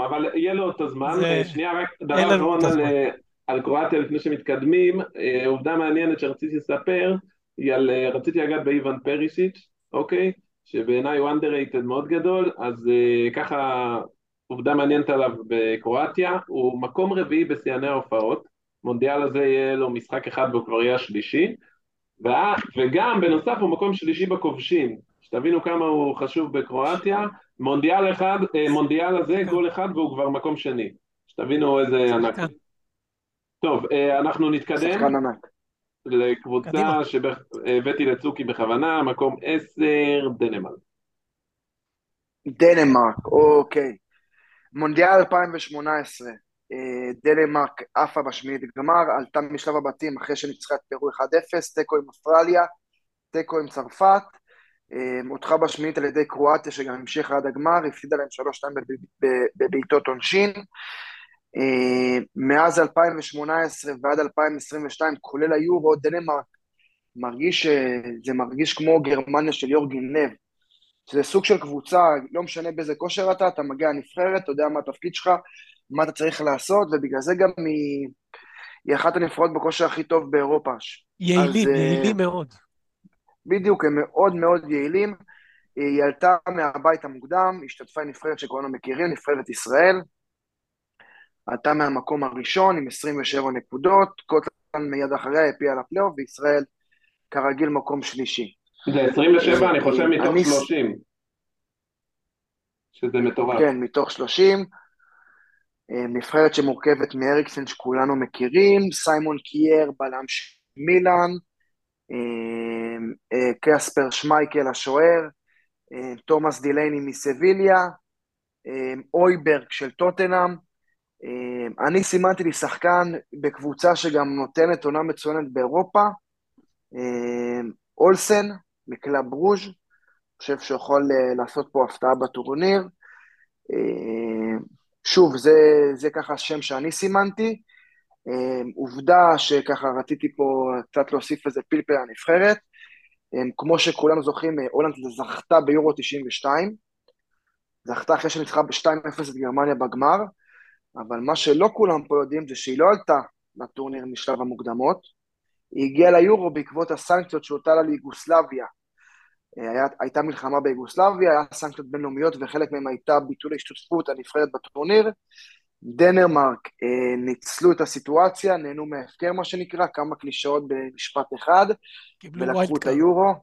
S1: אבל יהיה לו את הזמן. אה, שנייה, רק דבר אחרון על. אה, על קרואטיה לפני שמתקדמים. עובדה מעניינת שרציתי לספר, היא על, אה, רציתי לגעת באיוון פרישיץ', אוקיי? שבעיניי הוא underrated מאוד גדול, אז אה, ככה עובדה מעניינת עליו בקרואטיה, הוא מקום רביעי בשיאני ההופעות. מונדיאל הזה יהיה לו משחק אחד והוא כבר יהיה השלישי. וה- וגם בנוסף הוא מקום שלישי בכובשים, שתבינו כמה הוא חשוב בקרואטיה, מונדיאל אחד, אה, מונדיאל הזה גול אחד והוא כבר מקום שני, שתבינו איזה ענק. טוב, אה, אנחנו נתקדם
S2: שחקן ענק.
S1: לקבוצה. שהבאתי לצוקי בכוונה, מקום עשר, דנמרק.
S2: דנמרק, אוקיי. מונדיאל 2018, אה, דנמרק עפה בשמינית גמר, עלתה משלב הבתים אחרי שניצחה את פרו 1-0, תיקו עם אוסטרליה, תיקו עם צרפת, אה, הודחה בשמינית על ידי קרואטיה שגם המשיכה עד הגמר, הפסידה להם 3-2 בב- ב- בבעיטות עונשין. אה, מאז 2018 ועד 2022, כולל היורו, דנמרק מרגיש, אה, זה מרגיש כמו גרמניה של יורגן לב. שזה סוג של קבוצה, לא משנה באיזה כושר אתה, אתה מגיע לנבחרת, אתה יודע מה התפקיד שלך, מה אתה צריך לעשות, ובגלל זה גם היא, היא אחת הנבחרות בכושר הכי טוב באירופה.
S3: יעילים,
S2: אז, אה,
S3: יעילים מאוד.
S2: בדיוק, הם מאוד מאוד יעילים. היא עלתה מהבית המוקדם, השתתפה עם נבחרת שכולנו מכירים, נבחרת ישראל. עלתה מהמקום הראשון עם 27 נקודות, קוטלנד מיד אחריה העפילה לפלייאוף, וישראל כרגיל מקום שלישי.
S1: זה 27, אני חושב מתוך
S2: אני-
S1: 30, שזה מטורף.
S2: כן, מתוך 30. אה, נבחרת שמורכבת מאריקסן שכולנו מכירים, סיימון קייר, בלם מילאן, אה, אה, קספר שמייקל השוער, תומאס דילייני מסביליה, אויברג של טוטנאם. אה, אני סימנתי לי שחקן בקבוצה שגם נותנת עונה מצוינת באירופה, אה, אולסן מקלאב ברוז', חושב שיכול אה, לעשות פה הפתעה בטורניר. שוב, זה, זה ככה השם שאני סימנתי. עובדה שככה רציתי פה קצת להוסיף איזה פלפל לנבחרת. כמו שכולנו זוכרים, הולנד זכתה ביורו 92. זכתה אחרי שניצחה ב-2-0 את גרמניה בגמר, אבל מה שלא כולם פה יודעים זה שהיא לא עלתה לטורניר משלב המוקדמות. היא הגיעה ליורו בעקבות הסנקציות שהוטל על יוגוסלביה. אה, היה, הייתה מלחמה ביוגוסלביה, היה סנקציות בינלאומיות וחלק מהם הייתה ביטול ההשתתפות הנבחרת בטורניר. דנמרק אה, ניצלו את הסיטואציה, נהנו מההפקר מה שנקרא, כמה קלישאות במשפט אחד, ולקחו את. היורו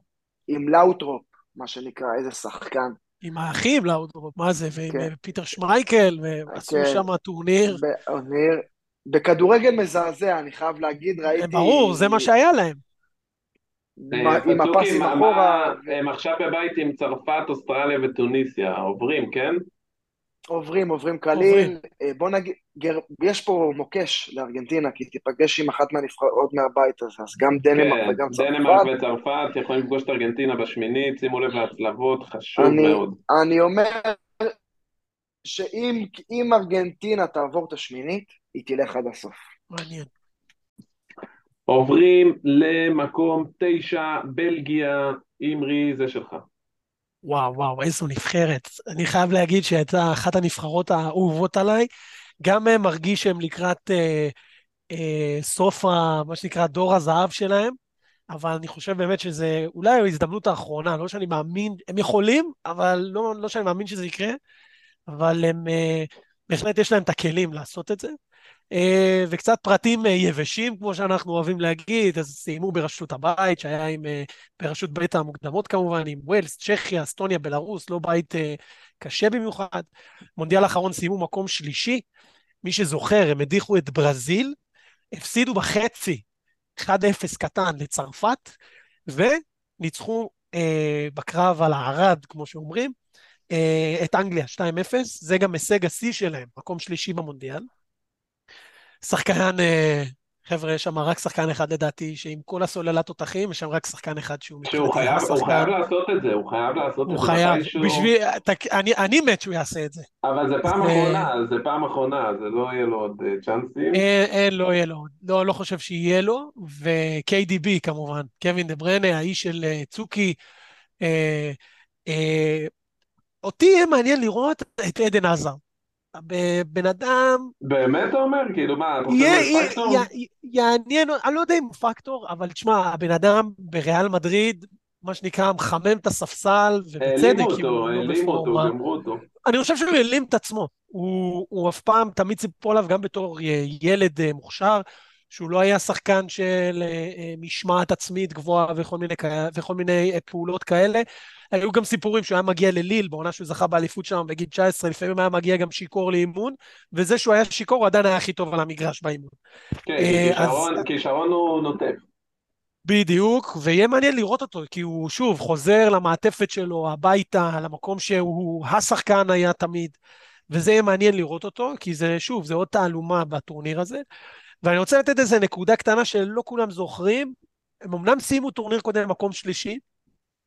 S2: עם לאודרופ, מה שנקרא, איזה שחקן.
S3: עם האחים לאודרופ, מה זה, ועם
S2: כן.
S3: אה, פיטר שמייקל, ועשו
S2: כן.
S3: שם טורניר.
S2: בעוניר, בכדורגל מזעזע, אני חייב להגיד, ראיתי...
S3: ברור, זה מה שהיה להם.
S1: אה,
S2: עם
S1: פצוקי,
S2: הפסים אחורה,
S1: הם עכשיו בבית עם צרפת, אוסטרליה וטוניסיה, עוברים, כן?
S2: עוברים, עוברים. קליל. אה, בוא נגיד, גר... יש פה מוקש לארגנטינה, כי תיפגש עם אחת מהנבחרות מהבית הזה, אז גם דנמרק
S1: כן,
S2: וגם
S1: דנמרק
S2: צרפת.
S1: וצרפת יכולים לפגוש את ארגנטינה בשמינית, שימו לב להצלבות, חשוב
S2: אני,
S1: מאוד.
S2: אני אומר שאם אם ארגנטינה תעבור את השמינית, היא תלך עד הסוף.
S3: מעניין.
S1: עוברים למקום תשע, בלגיה, אימרי, זה שלך.
S3: וואו, וואו, איזו נבחרת. אני חייב להגיד שהייתה אחת הנבחרות האהובות עליי. גם מרגיש שהם לקראת אה, אה, סוף, ה, מה שנקרא, דור הזהב שלהם, אבל אני חושב באמת שזה אולי ההזדמנות האחרונה, לא שאני מאמין, הם יכולים, אבל לא, לא שאני מאמין שזה יקרה, אבל הם אה, בהחלט יש להם את הכלים לעשות את זה. אה, וקצת פרטים אה, יבשים, כמו שאנחנו אוהבים להגיד, אז סיימו בראשות הבית, שהיה עם, אה, בראשות בית המוקדמות כמובן, עם ווילס, צ'כיה, אסטוניה, בלרוס, לא בית קשה במיוחד. מונדיאל האחרון סיימו מקום שלישי. מי שזוכר, הם הדיחו את ברזיל, הפסידו בחצי 1-0 קטן לצרפת, וניצחו אה, בקרב על הערד, כמו שאומרים, אה, את אנגליה 2-0, זה גם הישג השיא שלהם, מקום שלישי במונדיאל. שחקן, אה, חבר'ה, יש שם רק שחקן אחד לדעתי, שעם כל הסוללת תותחים, יש שם רק שחקן אחד שהוא
S1: מבחינתי הוא חייב, הוא חייב לעשות את זה, הוא חייב לעשות
S3: הוא
S1: את זה.
S3: הוא חייב, בשביל, אני, אני מת שהוא יעשה את זה.
S1: אבל זה פעם אחרונה, זה פעם אחרונה, זה לא יהיה לו עוד אה, צ'אנסים.
S3: אין, אין, לא יהיה לו. לא, לא חושב שיהיה לו, ו-KDB כמובן, קווין דה ברנה, האיש של צוקי. אה, אה, אותי יהיה מעניין לראות את עדן עזר. בן אדם...
S1: באמת אתה אומר? כאילו מה, אתה חושב על פקטור?
S3: יעניין, אני לא יודע אם פקטור, אבל תשמע, הבן אדם בריאל מדריד, מה שנקרא, מחמם את הספסל, ובצדק,
S1: העלימו אותו, העלימו אותו, גמרו אותו.
S3: אני חושב שהוא העלים את עצמו. הוא, הוא אף פעם, תמיד ציפו עליו גם בתור ילד אה, מוכשר, שהוא לא היה שחקן של אה, משמעת עצמית גבוהה וכל מיני, וכל מיני פעולות כאלה. היו גם סיפורים שהוא היה מגיע לליל, בעונה שהוא זכה באליפות שם בגיל 19, לפעמים היה מגיע גם שיכור לאימון, וזה שהוא היה שיכור, הוא עדיין היה הכי טוב על המגרש באימון.
S1: כן, אה, כישרון הוא נוטף.
S3: בדיוק, ויהיה מעניין לראות אותו, כי הוא שוב חוזר למעטפת שלו הביתה, למקום שהוא השחקן היה תמיד, וזה יהיה מעניין לראות אותו, כי זה שוב, זה עוד תעלומה בטורניר הזה. ואני רוצה לתת איזה נקודה קטנה שלא כולם זוכרים, הם אמנם סיימו טורניר קודם במקום שלישי,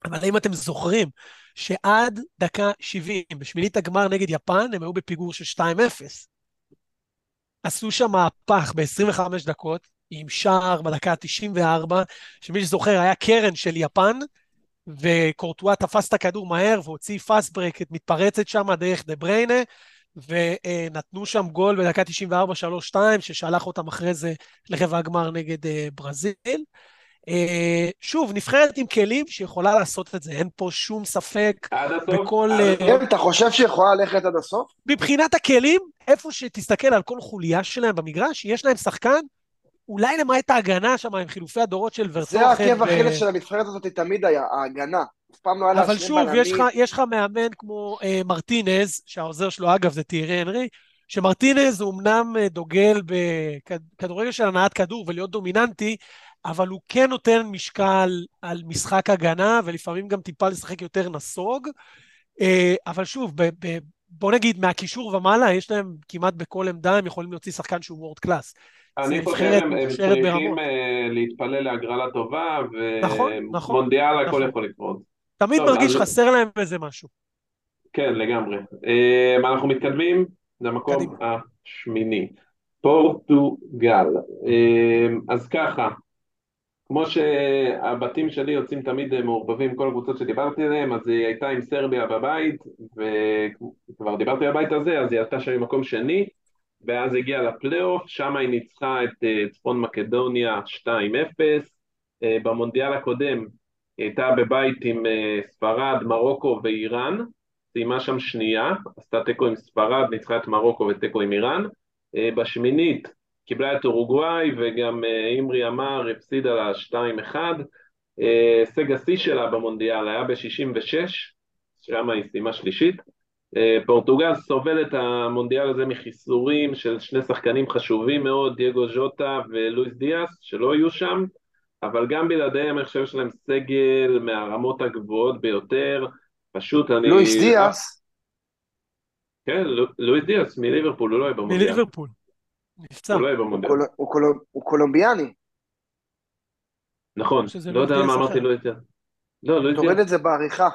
S3: אבל האם אתם זוכרים שעד דקה 70, בשמינית הגמר נגד יפן, הם היו בפיגור של 2-0. עשו שם מהפך ב-25 דקות, עם שער בדקה ה-94, שמי שזוכר היה קרן של יפן, וקורטואה תפס את הכדור מהר והוציא fast break מתפרצת שם דרך דה בריינה, ונתנו שם גול בדקה 94-3-2, ששלח אותם אחרי זה לרבע הגמר נגד אה, ברזיל. אה, שוב, נבחרת עם כלים שיכולה לעשות את זה, אין פה שום ספק.
S1: עד הסוף?
S3: בכל...
S2: כן, אתה חושב שיכולה ללכת עד הסוף?
S3: מבחינת הכלים, איפה שתסתכל על כל חוליה שלהם במגרש, יש להם שחקן, אולי למעט ההגנה שם עם חילופי הדורות של ורטוחן.
S2: זה העקב אכילס של הנבחרת הזאת תמיד היה, ההגנה. אף פעם לא היה
S3: אבל שוב, יש לך, יש לך מאמן כמו אה, מרטינז, שהעוזר שלו אגב זה תיארי הנרי, שמרטינז הוא אמנם דוגל בכדורגל של הנעת כדור ולהיות דומיננטי, אבל הוא כן נותן משקל על משחק הגנה, ולפעמים גם טיפה לשחק יותר נסוג. אה, אבל שוב, ב, ב, בוא נגיד, מהקישור ומעלה, יש להם כמעט בכל עמדה, הם יכולים להוציא שחקן שהוא וורד קלאס.
S1: אני חושב הם צריכים אה, להתפלל להגרלה טובה, נכון, נכון, ומונדיאל הכל נכון. יכול לקרות.
S3: תמיד טוב, מרגיש אז... חסר להם איזה משהו.
S1: כן, לגמרי. אה, אנחנו מתקדמים למקום השמיני. פורטוגל. אז ככה, כמו שהבתים שלי יוצאים תמיד מעורבבים כל הקבוצות שדיברתי עליהן, אז היא הייתה עם סרביה בבית, וכבר דיברתי על הבית הזה, אז היא עלתה שם במקום שני, ואז הגיעה לפלייאוף, שם היא ניצחה את אה, צפון מקדוניה 2-0, אה, במונדיאל הקודם היא הייתה בבית עם אה, ספרד, מרוקו ואיראן, סיימה שם שנייה, עשתה תיקו עם ספרד, ניצחה את מרוקו ותיקו עם איראן, בשמינית קיבלה את אורוגוואי וגם אימרי אמר הפסידה לה 2-1. הישג השיא שלה במונדיאל היה ב-66, שם היא סיימה שלישית. אה, פורטוגל סובלת המונדיאל הזה מחיסורים של שני שחקנים חשובים מאוד, דייגו ז'וטה ולואיס דיאס, שלא יהיו שם, אבל גם בלעדיהם אני חושב שיש להם סגל מהרמות הגבוהות ביותר, פשוט אני...
S2: לואיס דיאס?
S1: כן, לואיס דיאס מליברפול, הוא לא יהיה במונדיאל.
S3: מליברפול. נפצע.
S1: הוא לא יהיה במונדיאל.
S2: הוא קולומביאני.
S1: נכון, לא יודע למה אמרתי לואיס דיאס. לא, לואיס דיאס.
S2: תוריד את זה בעריכה.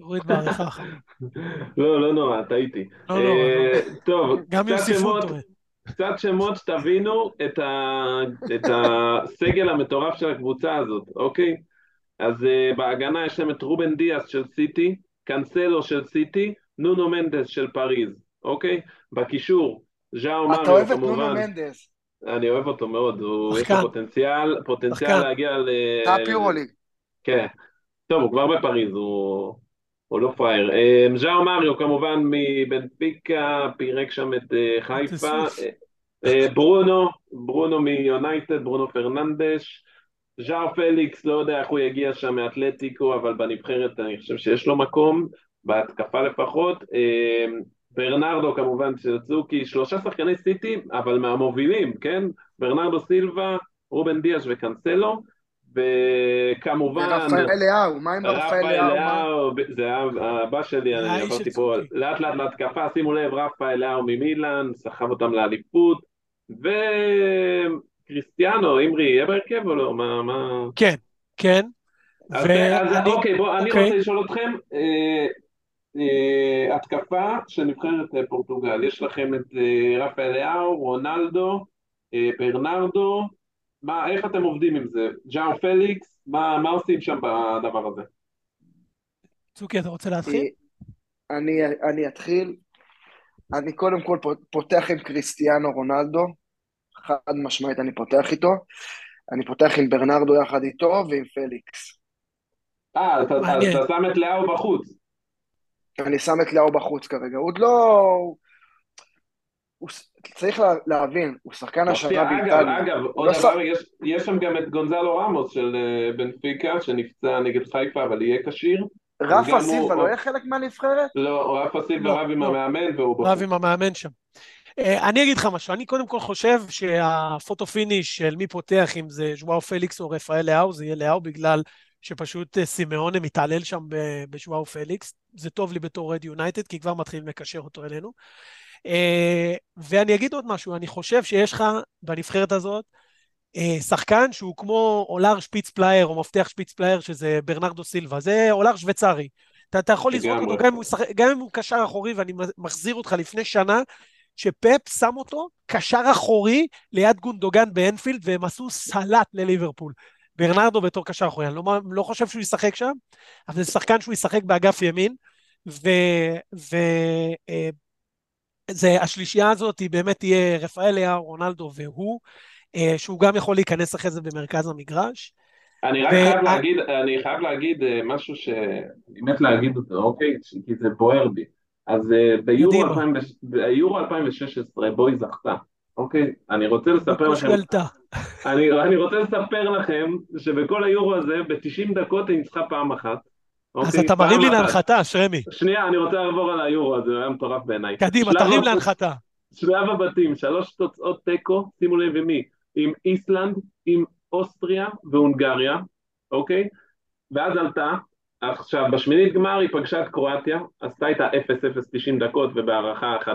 S3: תוריד בעריכה.
S1: לא, לא נורא, טעיתי.
S3: לא, לא,
S1: אה, טוב,
S3: גם יוסיפו אותו.
S1: קצת שמות שתבינו את, ה, את הסגל המטורף של הקבוצה הזאת, אוקיי? אז uh, בהגנה יש להם את רובן דיאס של סיטי, קאנסלו של סיטי, נונו מנדס של פריז, אוקיי? בקישור, ז'או מריו כמובן.
S2: אתה אוהב את נונו מנדס.
S1: אני אוהב אותו מאוד, הוא, יש לו פוטנציאל, פוטנציאל להגיע ל...
S2: top יורוליג.
S1: כן. טוב, הוא כבר בפריז, הוא... הוא לא פראייר. ז'או מריו כמובן מבנפיקה, פירק שם את חיפה. ברונו, ברונו מיונייטד, ברונו פרננדש. ז'או פליקס, לא יודע איך הוא יגיע שם מאתלטיקו, אבל בנבחרת אני חושב שיש לו מקום, בהתקפה לפחות. ברנרדו כמובן סוצוקי, שלושה שחקני סיטי, אבל מהמובילים, כן? ברנרדו סילבה, רובן דיאש וקנסלו, וכמובן...
S2: ורפאל אליהו, מה עם רפאל אליהו?
S1: זה הבא שלי, אני עברתי פה לאט לאט להתקפה, שימו לב, רפאל אליהו ממילאן, סחב אותם לאליפות, וקריסטיאנו, אמרי, יהיה בהרכב או לא? מה...
S3: כן, כן.
S1: אז אוקיי, בואו, אני אוקיי. רוצה לשאול אתכם, אה, אה, התקפה של נבחרת אה, פורטוגל, יש לכם את אה, רפאל אליהו, רונלדו, ברנרדו, מה, איך אתם עובדים עם זה? ג'או פליקס, מה, מה עושים שם בדבר הזה?
S3: צוקי, אתה רוצה להתחיל?
S2: אני, אני אתחיל. אני קודם כל פותח עם קריסטיאנו רונלדו, חד משמעית אני פותח איתו. אני פותח עם ברנרדו יחד איתו ועם פליקס.
S1: אה, אתה, אתה שם את לאהו בחוץ.
S2: אני שם את לאו בחוץ כרגע, הוא עוד לא... הוא... צריך לה... להבין, הוא שחקן השנה
S1: באיטליה. אגב, אגב, עוד לא דבר, ש... יש, יש שם גם את גונזלו רמוס של uh, בנפיקה, שנפצע נגד חיפה, אבל יהיה כשיר.
S2: רפה סילבה לא יהיה חלק מהנבחרת?
S1: לא, רפה סילבה לא, רב עם לא. המאמן והוא בחוץ.
S3: רב עם המאמן שם. Uh, אני אגיד לך משהו, אני קודם כל חושב שהפוטו פיניש של מי פותח, אם זה ז'ואאו פליקס או רפאל לאהו, זה יהיה לאהו בגלל שפשוט אה, סימאונה מתעלל שם בשוואו פליקס. זה טוב לי בתור רד יונייטד, כי כבר מתחילים לקשר אותו אלינו. אה, ואני אגיד עוד משהו, אני חושב שיש לך בנבחרת הזאת אה, שחקן שהוא כמו אולר שפיץ פלייר או מפתח שפיץ פלייר, שזה ברנרדו סילבה, זה אולר שוויצרי. אתה, אתה יכול לזרוק אותו גם אם, הוא, גם אם הוא קשר אחורי, ואני מחזיר אותך לפני שנה, שפפ שם אותו קשר אחורי ליד גונדוגן באנפילד, והם עשו סלט לליברפול. ברנרדו בתור קשר אחורי, אני לא, לא חושב שהוא ישחק שם, אבל זה שחקן שהוא ישחק באגף ימין, והשלישייה הזאת היא באמת תהיה רפאליה, רונלדו והוא, אה, שהוא גם יכול להיכנס אחרי זה במרכז המגרש.
S1: אני רק ו... חייב להגיד, אני חייב להגיד אה, משהו שאני מת להגיד אותו, אוקיי? כי זה בוער בי. אז אה, ביורו 2016 בואי זכתה. אוקיי, אני רוצה לספר לכם... אני, אני רוצה לספר לכם שבכל היורו הזה, ב-90 דקות היא ניצחה פעם אחת.
S3: אז אוקיי, אתה מרים לי להנחתה, שרמי.
S1: שנייה, אני רוצה לעבור על היורו הוא היה מטורף בעיניי.
S3: קדימה, תרים להנחתה.
S1: שלב הבתים, שלוש תוצאות תיקו, שימו לב עם מי, עם איסלנד, עם אוסטריה והונגריה, אוקיי? ואז עלתה, עכשיו בשמינית גמר היא פגשה את קרואטיה, עשתה איתה 0-0 90 דקות ובהערכה 1-0,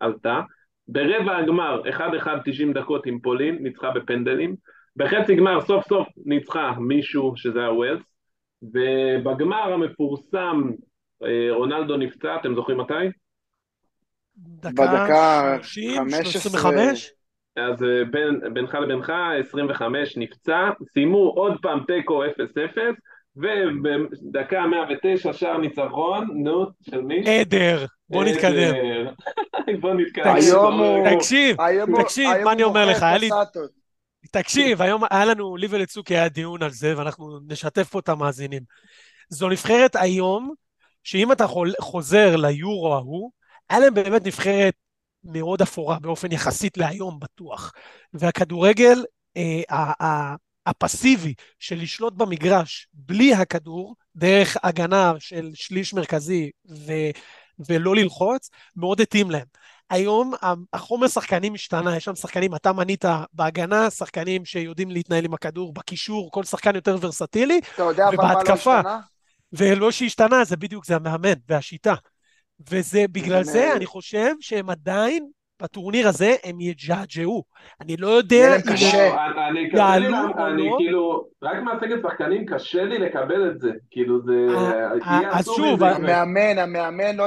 S1: עלתה. ברבע הגמר, 1-1 90 דקות עם פולין, ניצחה בפנדלים. בחצי גמר סוף סוף ניצחה מישהו, שזה היה ווילס. ובגמר המפורסם, אה, רונלדו נפצע, אתם זוכרים מתי?
S3: דקה 30, 25?
S1: אז אה, בין, בינך לבינך, 25 נפצע, סיימו עוד פעם תיקו 0-0, ובדקה 109 שער ניצחון, נו, של מי?
S3: עדר, בוא נתקדם.
S1: בוא נתקדם.
S3: היום הוא... תקשיב, תקשיב, מה אני אומר לך, היה לי... תקשיב, היום היה לנו, לי ולצוקי היה דיון על זה, ואנחנו נשתף פה את המאזינים. זו נבחרת היום, שאם אתה חוזר ליורו ההוא, היה להם באמת נבחרת מאוד אפורה באופן יחסית להיום בטוח. והכדורגל, אה, הפסיבי של לשלוט במגרש בלי הכדור, דרך הגנה של שליש מרכזי ו, ולא ללחוץ, מאוד התאים להם. היום החומר שחקנים השתנה, יש שם שחקנים, אתה מנית בהגנה, שחקנים שיודעים להתנהל עם הכדור, בקישור, כל שחקן יותר ורסטילי,
S2: אתה יודע אבל מה לא השתנה?
S3: ולא שהשתנה, זה בדיוק, זה המאמן והשיטה. וזה, בגלל זה אני חושב שהם עדיין בטורניר הזה הם יג'עג'עו. אני לא יודע
S2: אם קשה.
S1: אני יעלו או אני לא. כאילו, רק מהסגל שחקנים קשה לי לקבל את זה. כאילו זה...
S3: אה, אה, אז שוב...
S2: המאמן, המאמן לא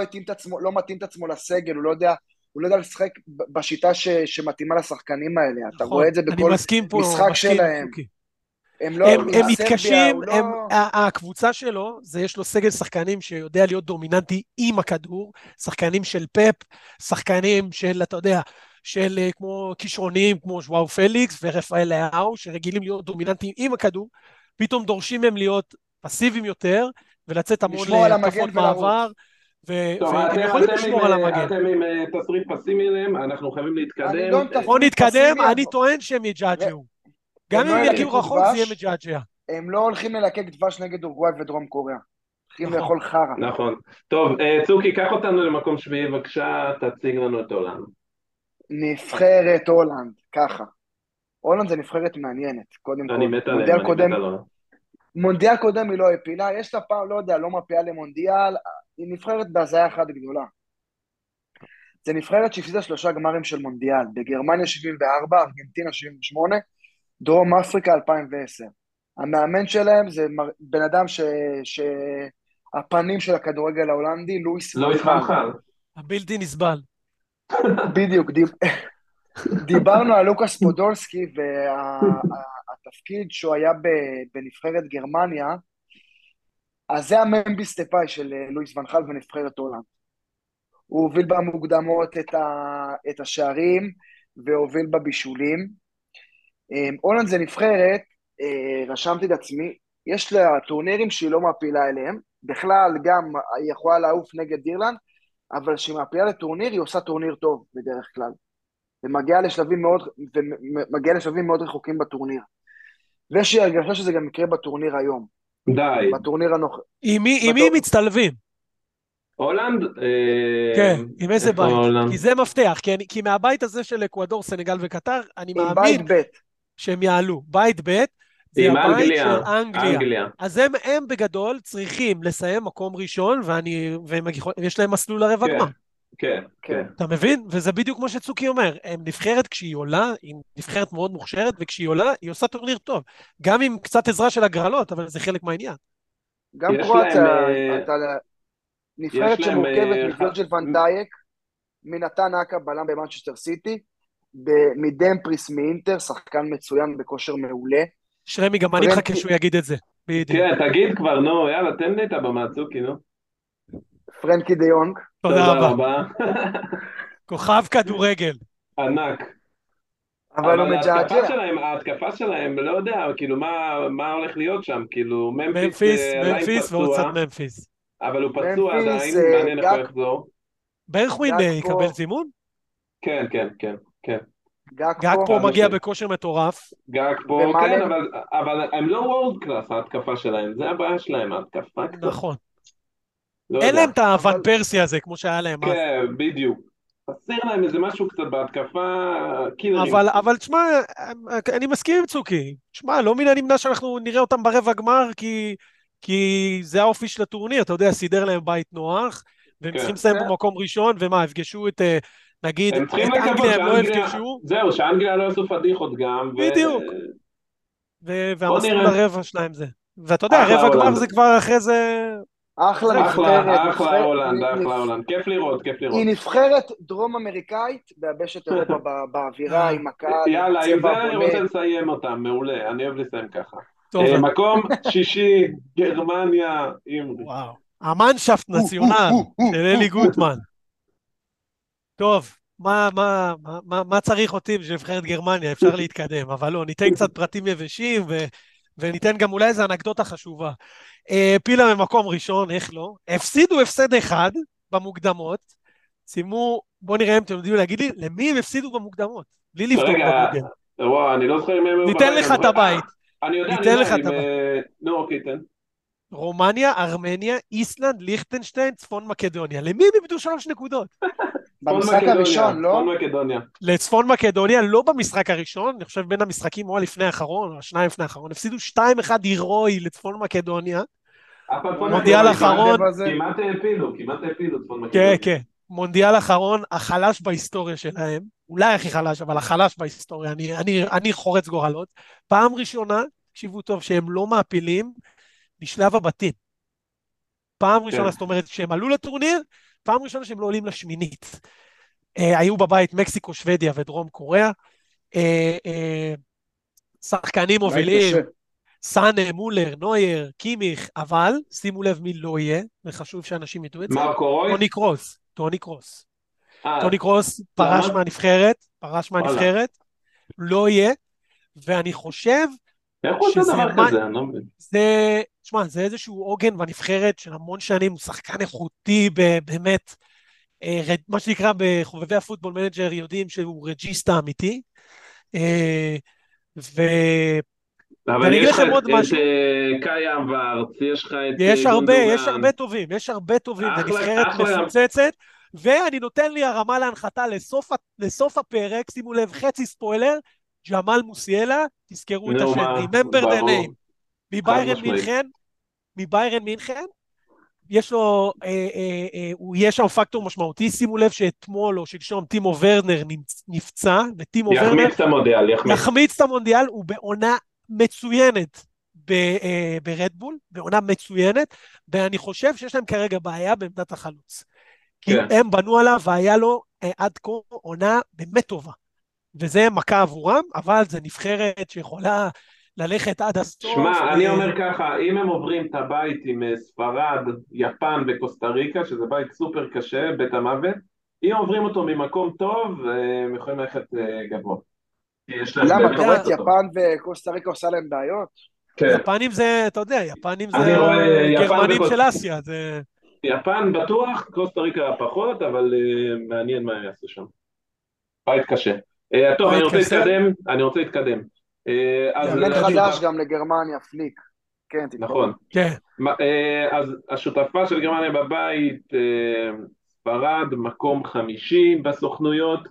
S2: לא מתאים את עצמו לסגל, הוא לא יודע... הוא לא יודע לשחק בשיטה ש, שמתאימה לשחקנים האלה, אתה נכון, רואה את זה בכל משחק שלהם.
S3: הם לא, הם, הם מתקשים, לא... הם, הקבוצה שלו, זה יש לו סגל שחקנים שיודע להיות דומיננטי עם הכדור, שחקנים של פפ, שחקנים של, אתה יודע, של אה, כמו כישרונים כמו שוואו פליקס ורפאל לאהו, שרגילים להיות דומיננטיים עם הכדור, פתאום דורשים מהם להיות פסיביים יותר, ולצאת המון להתקפות
S2: ולרוץ.
S3: מעבר, ו-
S1: טוב,
S3: והם יכולים לשמור על
S1: אה,
S3: המגן.
S1: אתם עם אה, תסריט פסימי אליהם, אנחנו חייבים להתקדם.
S2: אני לא עם תסריט
S3: בוא נתקדם, אני טוען שהם יג'עג'עו. גם
S2: הם
S3: אם
S2: לא
S3: יגיעו רחוק זה יהיה. מג'עג'ע.
S2: הם לא הולכים ללקק דבש נגד אורוגוואי ודרום קוריאה. הולכים
S3: נכון.
S2: לאכול חרא.
S1: נכון. טוב, אה, צוקי, קח אותנו למקום שביעי, בבקשה, תציג לנו את הולנד.
S2: נבחרת הולנד, ככה. הולנד זה נבחרת מעניינת, קודם כל.
S1: אני מת עליהם,
S2: מונדיאל
S1: אני
S2: קודם,
S1: מת עליהם.
S2: מונדיאל קודם היא לא העפילה, יש לה פעם, לא יודע, לא מפילה למונדיאל, היא נבחרת בהזיה אחת גדולה. זה נבחרת שהפסידה שלושה גמרים של מונדיאל, בגרמניה 74, ארגנטינה 78, דרום אפריקה 2010. המאמן שלהם זה מר- בן אדם ש... שהפנים של הכדורגל ההולנדי, לואיס
S1: לא
S2: חאל.
S1: יתחלחל.
S3: הבלתי נסבל.
S2: בדיוק, דיב... דיברנו על לוקאס פודולסקי והתפקיד שהוא היה ב- בנבחרת גרמניה, אז זה הממביס דפאי של אה, לואיס ונחל בנבחרת הולנד. הוא הוביל במוקדמות את, ה... את השערים והוביל בבישולים. אה, הולנד זה נבחרת, אה, רשמתי את עצמי, יש לה טורנירים שהיא לא מעפילה אליהם, בכלל גם היא יכולה לעוף נגד אירלנד, אבל כשהיא מעפילה לטורניר, היא עושה טורניר טוב בדרך כלל. ומגיעה לשלבים מאוד, ומגיעה לשלבים מאוד רחוקים בטורניר. ויש לי הרגשה שזה גם יקרה בטורניר היום,
S1: די.
S2: בטורניר הנוכחי.
S3: עם מי. מצטלבים?
S1: הולנד? אה,
S3: כן, עם איזה בית? כי זה מפתח, כי אני- כי מהבית הזה של אקוודור, סנגל וקטר, אני מאמין שהם יעלו. בית ב', זה הבית. של אנגליה. אז הם, בגדול צריכים לסיים מקום ראשון, ויש להם מסלול לרבע
S1: כן.
S3: גמר.
S1: כן, כן.
S3: אתה מבין? וזה בדיוק כמו שצוקי אומר, הם נבחרת כשהיא עולה, היא נבחרת מאוד מוכשרת, וכשהיא עולה, היא עושה טורניר טוב. גם עם קצת עזרה של הגרלות, אבל זה חלק מהעניין.
S2: גם קרואטיה,
S1: אה,
S2: אתה... נבחרת שמורכבת
S1: אה,
S2: מווירג'ל
S1: ח-
S2: ון דייק, מנתן אקה בלם במנצ'סטר סיטי, מדמפריס מאינטר, שחקן מצוין בכושר מעולה.
S3: שלמי, גם אני מחכה שהוא יגיד את זה. בדיוק.
S1: כן, תגיד כבר, נו, יאללה, תן לי את הבמה, צוקי, נו.
S2: פרנקי דה יונג,
S3: תודה רבה. כוכב כדורגל.
S1: ענק.
S2: אבל הוא
S1: ההתקפה
S2: מג'עג'ע.
S1: שלהם, ההתקפה שלהם, לא יודע, כאילו, מה, מה הולך להיות שם? כאילו, ממפיס,
S3: ממפיס,
S1: אה,
S3: ממפיס ועוד קצת ממפיס.
S1: אבל הוא פצוע עדיין,
S2: אה,
S1: מעניין איך הוא יחזור.
S2: ברחוויין
S3: אה. יקבל זימון?
S1: כן, כן, כן, כן.
S3: גאקפו,
S1: חד משמעית.
S3: בכושר מטורף.
S2: גאקפו,
S1: כן, אבל הם לא world class, ההתקפה שלהם, זה הבעיה שלהם, ההתקפה קצת,
S3: נכון.
S1: לא
S3: אין
S1: יודע.
S3: להם את האבן
S2: אבל-
S3: פרסי הזה, כמו שהיה להם אז.
S1: כן, בדיוק. חסר להם איזה משהו קצת בהתקפה, קילרים.
S3: אבל, אבל תשמע, אני מסכים עם צוקי. תשמע, לא מן הנמנע שאנחנו נראה אותם ברבע גמר, כי, כי זה האופי של הטורניר, אתה יודע, סידר להם בית נוח, והם
S1: כן.
S3: צריכים לסיים
S2: כן.
S3: במקום ראשון, ומה, יפגשו את, אה, נגיד,
S1: הם
S3: את
S1: צריכים לקוות
S3: אנגליה הם לא יפגשו,
S1: זהו, שאנגליה לא יעשו פדיחות גם. ו-
S3: בדיוק. ו- והמסלול
S1: נראה.
S3: הרבע שלהם זה. ואתה יודע, רבע גמר. זה כבר אחרי זה...
S2: אחלה נבחרת.
S1: אחלה, הולנד, אחלה הולנד. כיף לראות, כיף לראות.
S2: היא נבחרת דרום אמריקאית ביבשת אירופה באווירה, עם הקהל,
S1: יאללה,
S2: עם
S1: זה אני. רוצה לסיים אותם, מעולה, אני אוהב לסיים ככה. אה, מקום שישי, גרמניה, עם...
S3: וואו. המנשפט נציונל של אלי גוטמן. טוב, מה, מה, מה, מה, מה צריך אותי בשביל נבחרת גרמניה? אפשר להתקדם, אבל לא, ניתן קצת פרטים יבשים ו, וניתן גם אולי איזו אנקדוטה חשובה. אה, פילה ממקום ראשון, איך לא? הפסידו הפסד אחד במוקדמות, סיימו, בואו נראה אם אתם יודעים להגיד לי, למי הם הפסידו במוקדמות? בלי לבדוק
S1: רגע,
S3: בגוגל.
S1: וואו, אני לא זוכר אם הם...
S3: ניתן לך את הבית.
S1: אני יודע,
S3: ניתן לך את הבית.
S1: אה, נו, אוקיי, תן.
S3: רומניה, ארמניה, איסלנד, ליכטנשטיין, צפון מקדוניה. למי הם איבדו שלוש נקודות?
S2: במשחק הראשון, לא?
S1: צפון מקדוניה.
S3: לצפון מקדוניה, לא במשחק הראשון, אני חושב בין המשחקים או הלפני האחרון, או השניים לפני האחרון, הפסידו 2-1 הירואי לצפון מקדוניה. מונדיאל
S1: מקדוניה
S3: אחרון.
S1: כמעט- העפילו, כמעט העפילו צפון מקדוניה.
S3: כן, כן. מונדיאל אחרון, החלש בהיסטוריה שלהם, אולי הכי חלש, אבל החלש בהיסטוריה, אני, אני, אני חורץ גורלות. פעם ראשונה, תקשיבו טוב, שהם לא מעפילים משלב הבתים. פעם ראשונה,
S1: כן.
S3: זאת אומרת, כשהם עלו לטורניר, פעם ראשונה שהם לא עולים לשמינית. אה, היו בבית מקסיקו, שוודיה ודרום קוריאה. אה, אה, שחקנים מובילים. סאנה, מולר, נוייר, קימיך, אבל שימו לב מי לא יהיה, וחשוב שאנשים ידעו את זה,
S1: מרקו רויס?
S3: טוני קרוס. טוני קרוס.
S1: אה,
S3: טוני קרוס פרש? מהנבחרת, פרש. מהנבחרת, לא יהיה, ואני חושב
S1: איך הוא עושה דבר כזה? אני לא מבין.
S3: זה, שמע, זה איזשהו עוגן בנבחרת של המון שנים, הוא שחקן איכותי באמת. אה, מה שנקרא בחובבי ה Football Manager יודעים שהוא regista אמיתי. אה, ו...
S1: אבל יש לך את אה, קאי האברץ, יש לך את...
S3: יש הרבה, יש הרבה טובים, יש הרבה טובים, זה נבחרת מפוצצת. ואני נותן לי הרמה להנחתה לסוף, לסוף הפרק, שימו לב, חצי ספוילר, ג'מאל מוסיאלה, תזכרו את השם, Remember the name, מביירן מינכן, מביירן מינכן, יש לו, אה, אה, אה, הוא יהיה שם פקטור משמעותי, שימו לב שאתמול או שלשום טימו ורנר נפצע, וטימו
S1: ורנר... יחמיץ את המונדיאל,
S3: יחמיץ. יחמיץ את המונדיאל, הוא בעונה מצוינת אה, ברדבול, בעונה מצוינת, ואני חושב שיש להם כרגע בעיה בעמדת החלוץ. כי כן. הם בנו עליו והיה לו אה, עד כה עונה באמת טובה. וזה מכה עבורם, אבל זה נבחרת שיכולה ללכת עד הסוף.
S1: שמע, אני אומר ככה, אם הם עוברים את הבית עם אה, ספרד, יפן וקוסטה ריקה, שזה בית סופר קשה, בית המוות, אם עוברים אותו ממקום טוב, אה, הם יכולים ללכת גבוה.
S2: למה, אתה רואה את יפן וקוסטה ריקה עושה להם בעיות?
S3: כן. יפנים זה, אתה יודע, יפנים זה גרמנים של אסיה, זה...
S1: יפן בטוח, קוסטה ריקה פחות, אבל מעניין מה יעשו שם. בית קשה. טוב, אני רוצה להתקדם, אני רוצה להתקדם.
S2: יאמן חדש גם לגרמניה, פליק. כן,
S1: נכון.
S3: כן.
S1: אז השותפה של גרמניה בבית, ספרד, מקום חמישי בסוכנויות.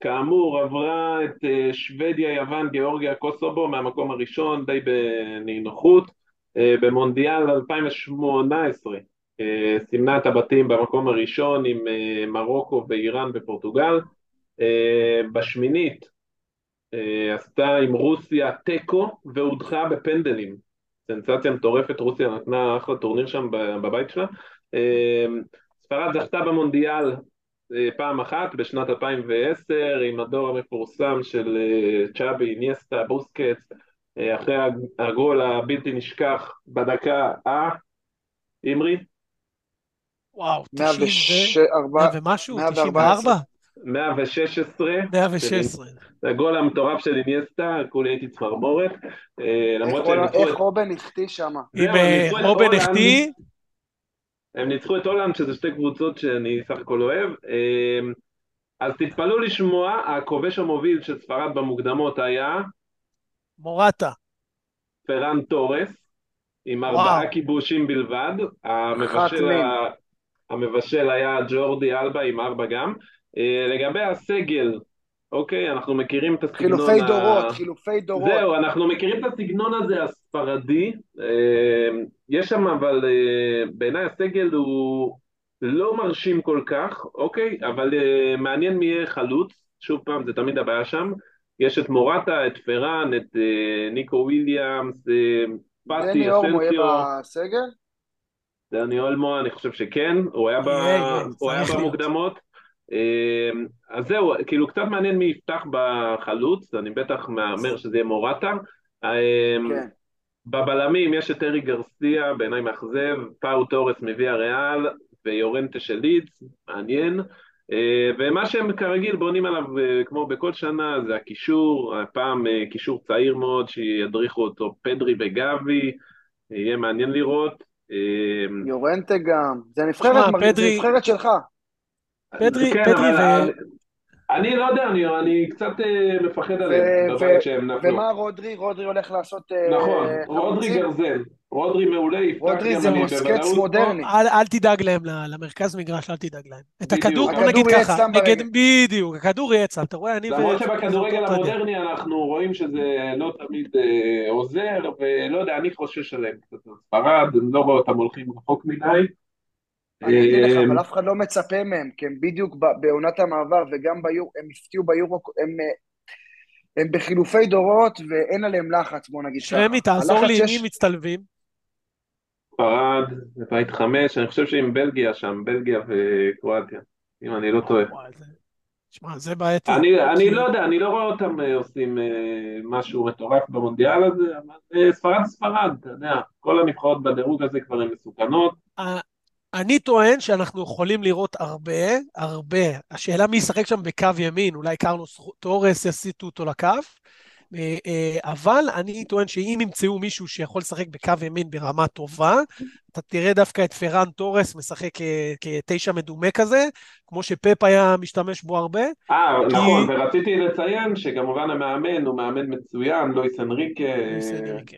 S1: כאמור, עברה את שוודיה, יוון, גיאורגיה, קוסובו מהמקום הראשון, די בנינוחות. במונדיאל 2018 אה, סימנה את הבתים במקום הראשון עם אה, מרוקו ואיראן ופורטוגל. אה, בשמינית עשתה עם רוסיה תיקו והודחה בפנדלים. סנסציה מטורפת, רוסיה נתנה אחלה טורניר שם בבית שלה. ספרד זכתה במונדיאל פעם אחת בשנת 2010 עם הדור המפורסם של צ'אבי, ניאסטה, בוסקץ, אחרי הגול הבלתי נשכח בדקה ה... אימרי?
S3: וואו, 104 ומשהו? 94?
S1: 116.
S3: 116.
S1: זה הגול המטורף של איניאסטה, כולי הייתי צמרמורת.
S2: אה, איך רובן החטיא שם?
S3: אם רובן החטיא...
S1: הם ניצחו את הולנד, שזה שתי קבוצות שאני סך הכל אוהב. אה, אז תתפלאו לשמוע, הכובש המוביל של ספרד במוקדמות היה...
S3: מורטה.
S1: פרן תורס, עם ארבעה כיבושים בלבד. המבשל, ה... המבשל היה ג'ורדי אלבה עם ארבע גם. אה, לגבי הסגל, אוקיי, אנחנו מכירים את הסגנון...
S2: חילופי דורות, חילופי דורות.
S1: זהו, אנחנו מכירים את הסגנון הזה, הספרדי. אה, יש שם, אבל אה, בעיניי הסגל הוא לא מרשים כל כך, אוקיי? אבל מעניין מי יהיה חלוץ. שוב פעם, זה תמיד הבעיה שם. יש את מורטה, את פראן, את ניקו וויליאמס,
S2: פאטי, אסנסיו. דני אולמו יהיה בסגל?
S1: דני אולמו, אני חושב שכן, הוא היה, ב... הוא היה במוקדמות. Uh, אז זהו, כאילו קצת מעניין מי יפתח בחלוץ, אני בטח מהמר שזה יהיה מורטה. Uh, כן. בבלמים יש את ארי גרסיה, בעיניי מאכזב, פאו תורס מביא הריאל, ויורנטה של לידס, מעניין. אה, ומה שהם כרגיל בונים עליו אה, כמו בכל שנה זה הקישור, הפעם אה, קישור צעיר מאוד שידריכו אותו פדרי וגבי, יהיה מעניין לראות.
S2: יורנטה גם, זה נבחרת, פדרי... זה נבחרת שלך.
S3: פדרי, כן, פדרי ו...
S1: אני לא יודע, אני, אני קצת מפחד עליהם בבית שהם נפלו.
S2: ומה רודרי? רודרי הולך לעשות...
S1: נכון, רודרי גרזן. רודרי מעולה, יפתח
S2: רודרי זה מוסקץ מודרני.
S3: אל, אל תדאג להם למרכז מגרש, אל תדאג להם. את הכדור, בוא נגיד ככה, נגד, בדיוק, הכדור יהיה אצלם, אתה רואה, אני...
S1: למרות שבכדורגל המודרני אנחנו רואים שזה לא תמיד אה, עוזר, ולא יודע, אני חושש עליהם קצת ספרד, אני לא רואה אותם הולכים רחוק מדי.
S2: אני אגיד לך, אבל אף אחד לא מצפה מהם, כי הם בדיוק בעונת המעבר, וגם ביורו, הם הפתיעו ביורו, הם... הם בחילופי דורות ואין עליהם לחץ, בוא נגיד
S3: ככה. שמי, תעזור לי מי מצטלבים.
S1: ספרד, בית חמש, אני חושב שעם בלגיה שם, בלגיה וקרואטיה, אם אני לא טועה.
S3: שמע, זה בעייתי.
S1: אני, אני לא יודע, אני לא רואה אותם אה, עושים אה, משהו מטורף במונדיאל הזה, אבל אה, ספרד ספרד, אתה יודע, כל הנבחרות בדירוג הזה כבר הן מסוכנות.
S3: אני טוען שאנחנו יכולים לראות הרבה, הרבה. השאלה מי ישחק שם בקו ימין, אולי קרלוס טורס יסיטו אותו לקו, אה, אה, אבל אני טוען שאם ימצאו מישהו שיכול לשחק בקו ימין ברמה טובה, אתה תראה דווקא את פרן תורס משחק כתשע מדומה כזה, כמו שפפ היה משתמש בו הרבה.
S1: אה, כי... נכון, ורציתי לציין שכמובן המאמן הוא מאמן מצוין, לואיס אנריקה. לואיס אנריקה.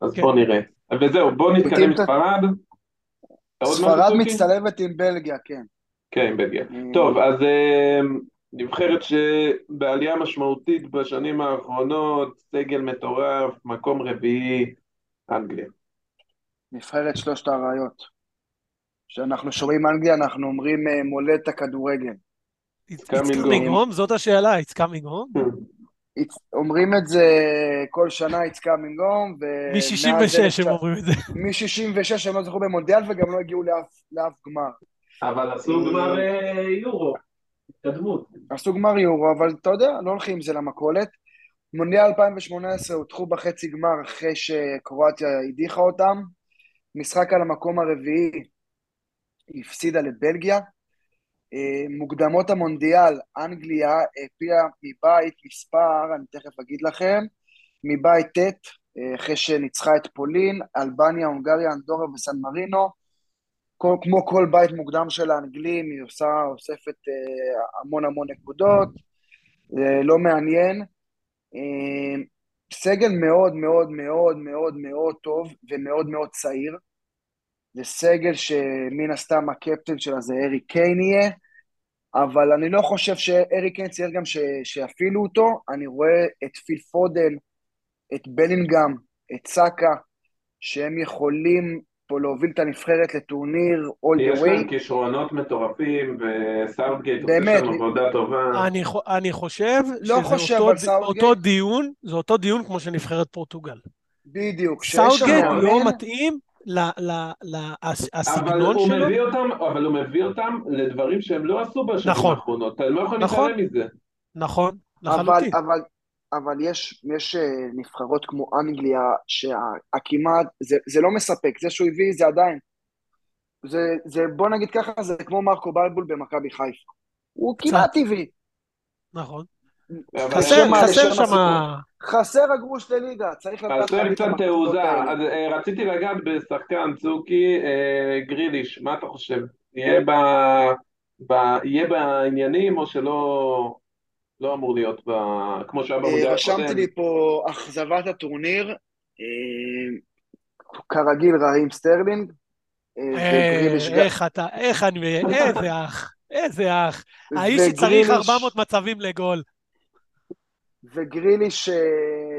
S1: אז כן. בוא נראה. וזהו, בוא נתקדם מספרד.
S2: ספרד מצטלבת עם בלגיה, כן.
S1: כן, עם בלגיה. אה. טוב, אז אה, נבחרת שבעלייה משמעותית בשנים האחרונות, סגל מטורף, מקום רביעי, אנגליה.
S2: נבחרת שלושת האריות. כשאנחנו שומעים אנגליה, אנחנו אומרים אה, מולדת הכדורגל.
S3: It's coming home? זאת השאלה, it's coming home?
S2: אומרים את זה כל שנה, it's coming home.
S3: מ-66 הם אומרים את זה.
S2: מ-66 הם לא זכו במונדיאל וגם לא הגיעו לאף גמר.
S1: אבל עשו גמר אה, יורו, התקדמות.
S2: עשו גמר יורו, אבל אתה יודע, לא הולכים עם זה למכולת. מונדיאל 2018 הודחו בחצי גמר אחרי שקרואטיה הדיחה אותם. משחק על המקום הרביעי, הפסידה לבלגיה. אה, מוקדמות המונדיאל, אנגליה העפילה מבית מספר, אני תכף אגיד לכם, מבית ט', אה, אחרי שניצחה את פולין, אלבניה, הונגריה, אנדורה וסן מרינו. כל, כמו כל בית מוקדם של האנגלים, היא עושה, אוספת אה, המון המון נקודות, זה לא מעניין. סגל מאוד מאוד מאוד מאוד מאוד טוב ומאוד מאוד צעיר. זה סגל שמן הסתם הקפטן שלה זה ארי קיין יהיה, אבל אני לא חושב שארי קיין צייר גם ש, שיפעילו אותו, אני רואה את פיל פודן, את בלינגהם, את סאקה, שהם יכולים פה להוביל את הנבחרת לטורניר all
S1: the way. יש להם כישרונות מטורפים, וסאוטגייט עושה שם עבודה טובה.
S3: אני, אני חושב לא שזה חושב אותו, אותו דיון, זה אותו דיון כמו שנבחרת פורטוגל.
S2: בדיוק.
S3: סאוטגייט לא מתאים לסגנון
S1: שלו. מביא אותם, אבל הוא מביא אותם לדברים שהם לא עשו בשנים נכון, האחרונות, אתה לא יכול נכון, להתעלם מזה.
S3: נכון, לחלוטין.
S2: אבל, אבל, אבל יש, יש אה, נבחרות כמו אנגליה, שהכמעט, זה, זה לא מספק, זה שהוא הביא זה עדיין. זה, זה, בוא נגיד ככה, זה כמו מרקו בלבול במכבי חיפה. הוא כמעט טבעי.
S3: נכון. חסר, חסר שם...
S2: חסר הגרוש לליגה, צריך
S1: לקחת... חסר קצת תעוזה, אז אה, רציתי לגעת בשחקן צוקי, אה, גריליש, מה אתה חושב? יהיה. ב... יהיה בעניינים או שלא לא אמור להיות ב... כמו שהיה במודל
S2: הקודם? רשמתי לי פה אכזבת הטורניר, כרגיל ראהים סטרלינג.
S3: איך אתה, איך אני, איזה אח, איזה אח. האיש שצריך 400 מצבים לגול.
S2: וגריליש,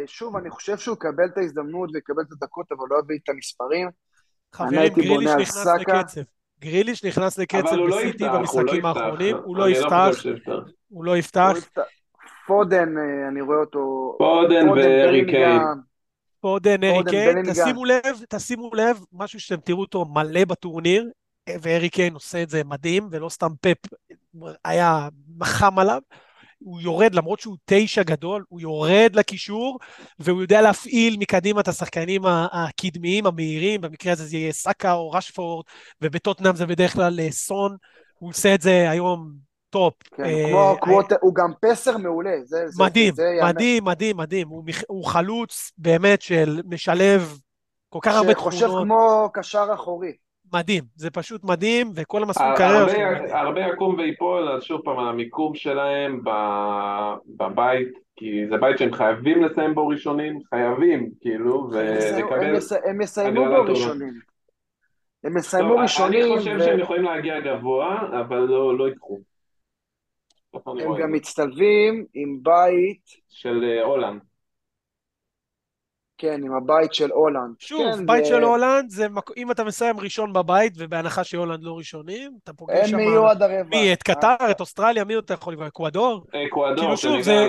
S2: שוב, אני חושב שהוא יקבל את ההזדמנות ויקבל את הדקות, אבל לא יביא את המספרים.
S3: חברים, גריליש נכנס לקצב. גריליש נכנס לקצב לא בסיטי במשחקים לא האחרונים, הוא לא יפתח, הוא לא יפתח.
S2: פודן, אה, אני רואה אותו...
S1: פודן וארי קיין.
S3: פודן, ארי קיין, תשימו לב, תשימו לב, משהו שאתם תראו אותו מלא בטורניר, וארי קיין עושה את זה מדהים, ולא סתם פפ היה חם עליו. הוא יורד, למרות שהוא תשע גדול, הוא יורד לקישור, והוא יודע להפעיל מקדימה את השחקנים הקדמיים, המהירים, במקרה הזה זה יהיה סאקה או רשפורד, ובטוטנאם זה בדרך כלל אה, סון, הוא עושה את זה היום טופ.
S2: כן, אה, כמו, כמו, אה, הוא גם passer מעולה. זה,
S3: מדהים, זה, זה מדהים, מדהים, מדהים. הוא, הוא חלוץ באמת של משלב כל כך הרבה תכונות.
S2: שחושב כמו קשר אחורי.
S3: מדהים, זה פשוט מדהים, וכל המסלול קריירה
S1: שלו. הרבה יקום ויפול, אז שוב פעם, המיקום שלהם בבית, כי זה בית שהם חייבים לסיים בו ראשונים, חייבים, כאילו, ולקבל...
S2: הם יסיימו בו ראשונים. הם יסיימו ראשונים.
S1: אני חושב שהם יכולים להגיע גבוה, אבל לא, לא ייקחו.
S2: הם גם מצטלבים עם בית...
S1: של אה, הולנד.
S2: כן, עם הבית של הולנד.
S3: שוב,
S2: כן,
S3: בית זה... של הולנד, זה מק... אם אתה מסיים ראשון בבית, ובהנחה שהולנד לא ראשונים, אתה פוגש שם...
S2: הם יהיו עד הרבע.
S3: מי, את קטר, את אוסטרליה, מי אתה יכול לקרוא? אקוודור?
S1: אקוודור,
S3: כאילו שוב, זה,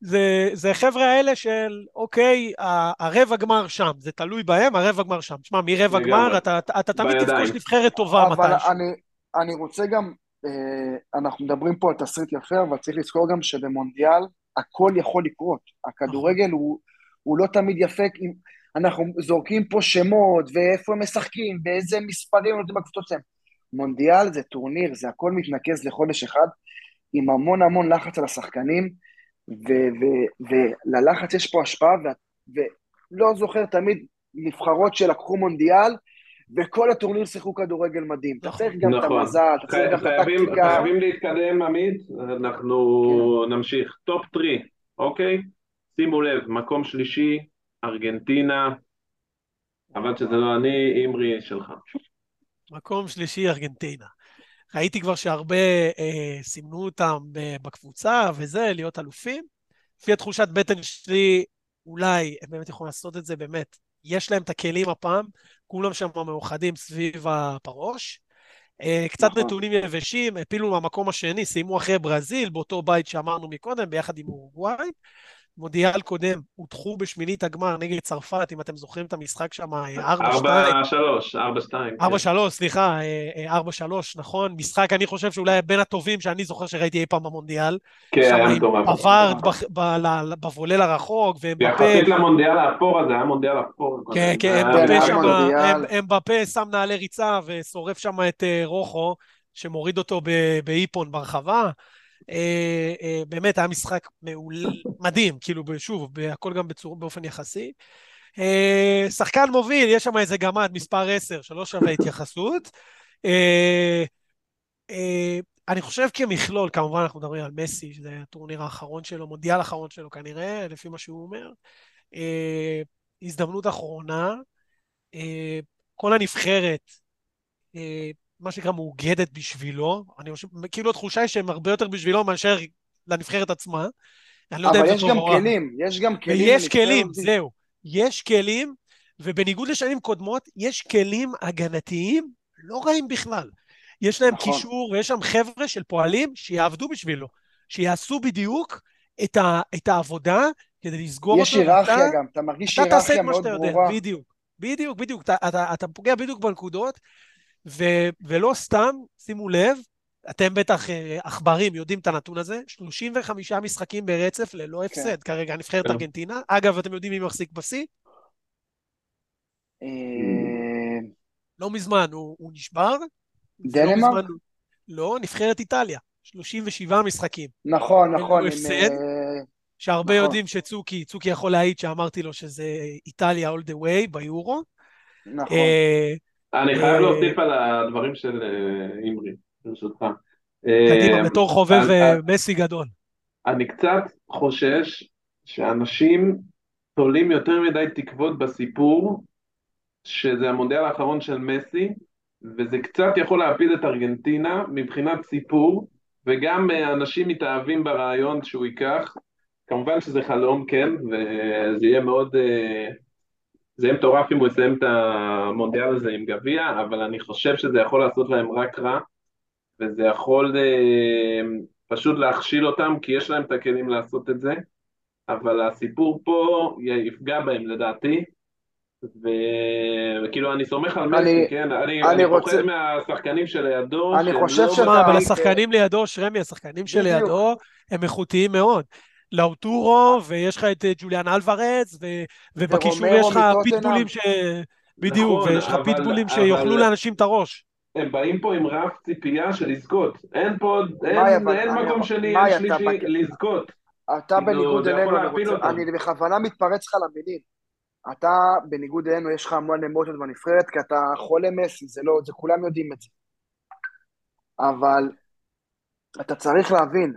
S3: זה, זה חבר'ה האלה של, אוקיי, הרבע גמר שם, זה תלוי בהם, הרבע גמר שם. שמע, מרבע גמר, אתה, אתה, אתה תמיד תפגוש נבחרת טובה מתישהו. אבל
S2: אני, אני רוצה גם, אה, אנחנו מדברים פה על תסריט יפה, אבל צריך לזכור גם שבמונדיאל הכל יכול לקרות. הכדורגל הוא... הוא לא תמיד יפה, אם אנחנו זורקים פה שמות, ואיפה הם משחקים, ואיזה מספרים נותנים בקבוצות שלהם. מונדיאל זה טורניר, זה הכל מתנקז לחודש אחד, עם המון המון לחץ על השחקנים, וללחץ יש פה השפעה, ולא זוכר תמיד נבחרות שלקחו מונדיאל, וכל הטורניר שיחקו כדורגל מדהים. אתה צריך גם את
S1: נכון.
S2: המזל, אתה צריך גם את הטקטיקה.
S1: חייבים להתקדם, עמית, אנחנו נמשיך. top 3, אוקיי? שימו לב, מקום שלישי, ארגנטינה, חבל שזה לא אני, אמרי שלך.
S3: מקום שלישי, ארגנטינה. ראיתי כבר שהרבה אה, סימנו אותם בקבוצה וזה, להיות אלופים. לפי התחושת בטן שלי, אולי הם באמת יכולים לעשות את זה, באמת. יש להם את הכלים הפעם, כולם שם מאוחדים סביב הפרוש. אה, קצת
S2: נכון.
S3: נתונים יבשים, הפילו מהמקום השני, סיימו אחרי ברזיל, באותו בית שאמרנו מקודם, ביחד עם אורוגוואי. מונדיאל קודם, הודחו בשמינית הגמר נגד צרפת, אם אתם זוכרים את המשחק שם, אה, 4-2.
S1: 4-3, 4-2.
S3: 4-3, סליחה, אה, אה, 4-3, נכון? משחק, אני חושב שאולי בין הטובים שאני זוכר שראיתי אי פעם במונדיאל.
S1: כן, היה מטורף.
S3: פווארד בבולל הרחוק, ואמבפה,
S1: יחסית למונדיאל האפור הזה, היה מונדיאל אפור.
S3: כן, כן, אמבפה שם. אמ- אמבפה שם נעלי ריצה ושורף שם את אה, רוחו, שמוריד אותו באיפון ברחבה. אה, אה, באמת, היה משחק מעול, מדהים, כאילו, שוב, הכל גם בצור, באופן יחסי. אה, שחקן מוביל, יש שם איזה גמד, מספר 10, שלא שווה התייחסות. אה, אה, אני חושב כמכלול, כמובן אנחנו מדברים על מסי, שזה הטורניר האחרון שלו, מונדיאל האחרון שלו כנראה, לפי מה שהוא אומר. אה, הזדמנות אחרונה. אה, כל הנבחרת, אה, מה שנקרא, מאוגדת בשבילו. אני חושב, כאילו התחושה היא שהם הרבה יותר בשבילו מאשר לנבחרת עצמה. אני לא יודע
S2: אבל
S3: אם זה
S2: יש
S3: טוב
S2: גם
S3: או רע.
S2: כלים, יש גם כלים.
S3: ויש כלים,
S2: הזאת.
S3: זהו. יש כלים, ובניגוד לשנים קודמות, יש כלים הגנתיים לא רעים בכלל. יש להם
S2: נכון.
S3: קישור, ויש שם חבר'ה של פועלים שיעבדו בשבילו, שיעשו בדיוק את, ה, את העבודה כדי לסגור
S2: יש
S3: אותו.
S2: היררכיה
S3: ואתה-
S2: גם, אתה מרגיש
S3: אתה תעשה
S2: היררכיה
S3: את מה
S2: מאוד
S3: שאתה יודע,
S2: ברורה.
S3: בדיוק. בדיוק, בדיוק. אתה, אתה, אתה פוגע בדיוק בנקודות, ו, ולא סתם, שימו לב, אתם בטח אה, עכברים יודעים את הנתון הזה, 35 משחקים ברצף ללא הפסד כרגע, נבחרת
S1: כן.
S3: ארגנטינה. אגב, אתם יודעים מי מחזיק בשיא?
S2: אה,
S3: לא מזמן הוא, הוא נשבר. ולא
S2: דנמרק?
S3: הוא- לא, נבחרת איטליה. 37 משחקים.
S2: נכון, נכון, עם...
S3: הפסד.
S2: אה,
S3: שהרבה
S2: נכון.
S3: יודעים שצוקי, צוקי יכול להעיד שאמרתי לו שזה איטליה all the way ביורו.
S2: נכון.
S1: אני
S3: אה,
S1: חייב להוסיף על הדברים של אה, אמרי, ברשותך.
S3: קדימה,
S1: אה,
S3: בתור חובב מסי גדול.
S1: אני קצת חושש שאנשים תולים יותר מדי תקוות בסיפור, שזה המונדיאל האחרון של מסי, וזה קצת יכול להפיל את ארגנטינה מבחינת סיפור, וגם אנשים מתאהבים ברעיון שהוא ייקח. כמובן שזה חלום, כן, וזה יהיה מאוד... זה יהיה מטורף אם הוא יסיים את המונדיאל הזה עם גביע, אבל אני חושב שזה יכול לעשות להם רק רע, וזה יכול אה, פשוט להכשיל אותם, כי יש להם את הכלים לעשות את זה, אבל הסיפור פה יפגע בהם לדעתי, ו- וכאילו אני סומך על מסי,
S2: אני-
S1: כן? אני,
S2: אני
S1: אני
S2: רוצה-
S1: פוחד מהשחקנים שלידו,
S2: אני חושב
S1: לא-
S2: שאתה-
S3: אבל השחקנים לידו, שרמי, השחקנים. שלידו הם איכותיים מאוד. לאוטורו, ויש לך את אה, ג'וליאן אלוורז, ו- ובקישור יש לך. פיטבולים ש... בדיוק,
S1: נכון,
S3: ויש לך פיטבולים
S1: אבל-
S3: שיאכלו לאנשים את הראש.
S1: הם באים פה עם רף ציפייה של לזכות, אין פה, אין, אין מקום שני, אין
S2: אתה
S1: שלישי לזכות.
S2: אתה
S1: כאילו,
S2: בניגוד אלינו. אני בכוונה מתפרץ לך למילים. אתה, בניגוד אלינו, יש לך המון אמוציות בנבחרת, כי אתה חולה מסי, זה לא, זה כולם יודעים את זה. אבל אתה צריך להבין,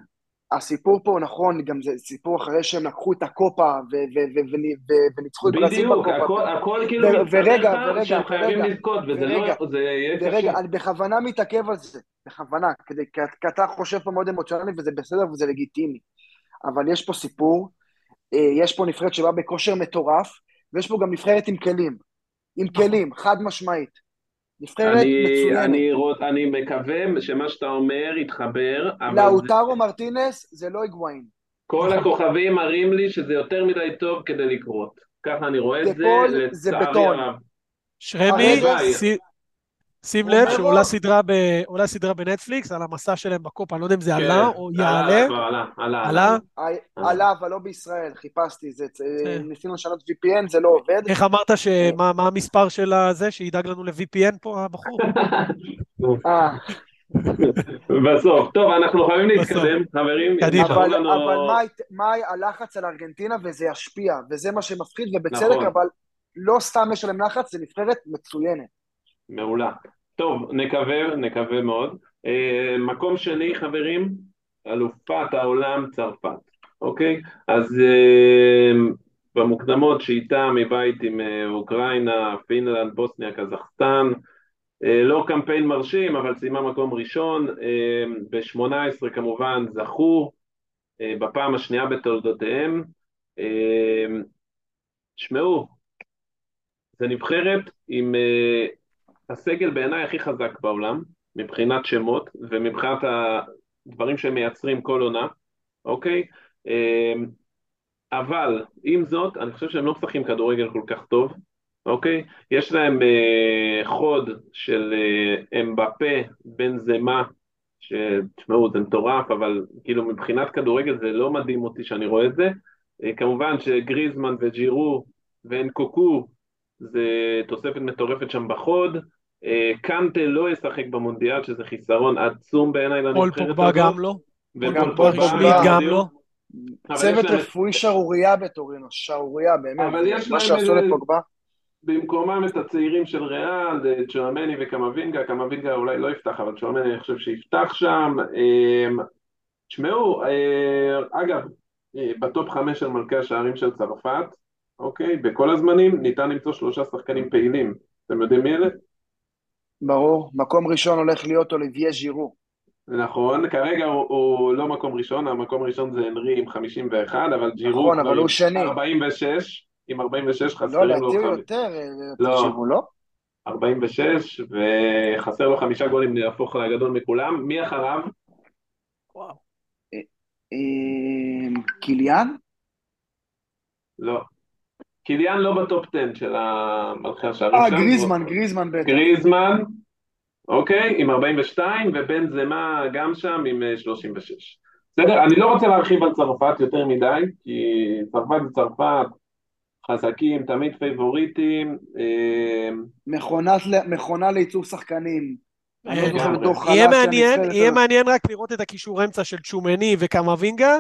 S2: הסיפור פה נכון, גם זה סיפור אחרי שהם לקחו את הקופה וניצחו את ברזיל
S1: בדיוק,
S2: בקופה.
S1: הכל, הכל כאילו
S2: ורגע, ורגע,
S1: שהם חייבים
S2: ורגע,
S1: לזכות, וזה
S2: ורגע,
S1: לא, זה יהיה
S2: ורגע,
S1: קשה.
S2: אני בכוונה מתעכב על זה, בכוונה, כי, אתה חושב פה מאוד אמוציונלי וזה בסדר וזה לגיטימי. אבל יש פה סיפור, אה, יש פה נבחרת שבאה בכושר מטורף, ויש פה גם נבחרת עם כלים. עם כלים, חד משמעית. נבחרת
S1: אני,
S2: מצוינת.
S1: אני, מקווה שמה שאתה אומר יתחבר, אבל זה-
S2: לאוטרו מרטינס זה לא היגואין.
S1: כל הכוכבים מראים לי שזה יותר מדי טוב כדי לקרות. ככה אני רואה את זה, לצערי. הרב.
S3: שרמי, שים לב שעולה סדרה ב- עולה סדרה בנטפליקס על המסע שלהם בקופה, אני לא יודע אם זה
S1: כן,
S3: עלה או
S1: עלה,
S3: יעלה.
S1: כבר עלה, עלה,
S3: עלה?
S2: ה- עלה, אבל לא בישראל, חיפשתי, זה,
S3: כן.
S2: ניסינו לשנות VPN, זה לא עובד.
S3: איך אמרת שמה מה המספר של הזה, שידאג לנו ל-VPN פה, הבחור?
S2: אה,
S1: בסוף. טוב, אנחנו חייבים להתקדם, חברים.
S3: קדימה.
S2: אבל,
S1: לנו-
S2: אבל מה, מה הלחץ על ארגנטינה וזה ישפיע, וזה מה שמפחיד, ובצדק,
S1: נכון.
S2: אבל לא סתם יש עליהם לחץ, זה נבחרת מצוינת.
S1: מעולה. טוב, נקווה, נקווה מאוד. אה, מקום שני, חברים, אלופת העולם צרפת, אוקיי? אז אה, במוקדמות שאיתה מבית עם אה, אוקראינה, פינלנד, בוסניה, קזחסטן, לא קמפיין מרשים, אבל סיימה מקום ראשון. אה, ב-18 כמובן זכו, בפעם השנייה בתולדותיהם. תשמעו, זה נבחרת עם הסגל בעיניי הכי חזק בעולם, מבחינת שמות ומבחינת הדברים שהם מייצרים כל עונה, אוקיי? אה, אבל עם זאת, אני חושב שהם לא משחקים כדורגל כל כך טוב, אוקיי? יש להם אה, חוד של אה, אמבפה, בן זמה, שתשמעו, זה מטורף, אבל כאילו מבחינת כדורגל זה לא מדהים אותי שאני רואה את זה. אה, כמובן שגריזמן וג'ירו ואנקוקו זה תוספת מטורפת שם בחוד. אה, קנטה לא ישחק במונדיאל, שזה חיסרון עצום בעיניי
S3: פול
S1: לנבחרת
S3: פוגבה
S1: הזאת.
S3: גם לא.
S1: ופול פוגבה,
S2: פול
S3: גם. לא.
S2: צוות רפואי שערורייה בטורינו, שערורייה, באמת.
S1: אבל יש
S2: מה שעשו לפוגבה.
S1: במקומם את הצעירים של ריאל, אה, צ'ואמני וקמבינגה, קמבינגה אולי לא יפתח, אבל צ'ואמני אני חושב שיפתח שם. אה, תשמעו, אגב, בטופ חמש של מלכי השערים של צרפת, אוקיי, בכל הזמנים ניתן למצוא שלושה שחקנים פעילים. אתם יודעים מי אלה?
S2: ברור. מקום ראשון הולך להיות אוליביה ז'ירו.
S1: נכון, כרגע הוא, הוא לא מקום ראשון, המקום הראשון זה הנרי עם 51, אבל ג'ירו
S2: נכון,
S1: כבר
S2: אבל
S1: עם
S2: הוא שני.
S1: 46, עם 46
S2: לא,
S1: חסרים לו
S2: לדעתי הוא יותר, אה,
S1: לא.
S2: תחשבו, לא?
S1: 46, וחסר לו חמישה גולים להפוך לגדול מכולם. מי אחריו?
S3: וואו.
S2: אה, קיליאן?
S1: לא. קיליאן לא ב top 10 של המלכי השערים
S2: אה. גריזמן, גריזמן בטח.
S1: גריזמן, אוקיי, עם 42, ובנזמה גם שם עם אה, 36. בסדר, אני לא רוצה להרחיב על צרפת יותר מדי, כי צרפת זה צרפת, חזקים, תמיד פייבוריטים. אה,
S2: מכונת מכונה לייצור שחקנים. לא
S3: אה, יהיה מעניין, יהיה מעניין רק לראות את הקישור אמצע של צ'ומני וקמבינגה,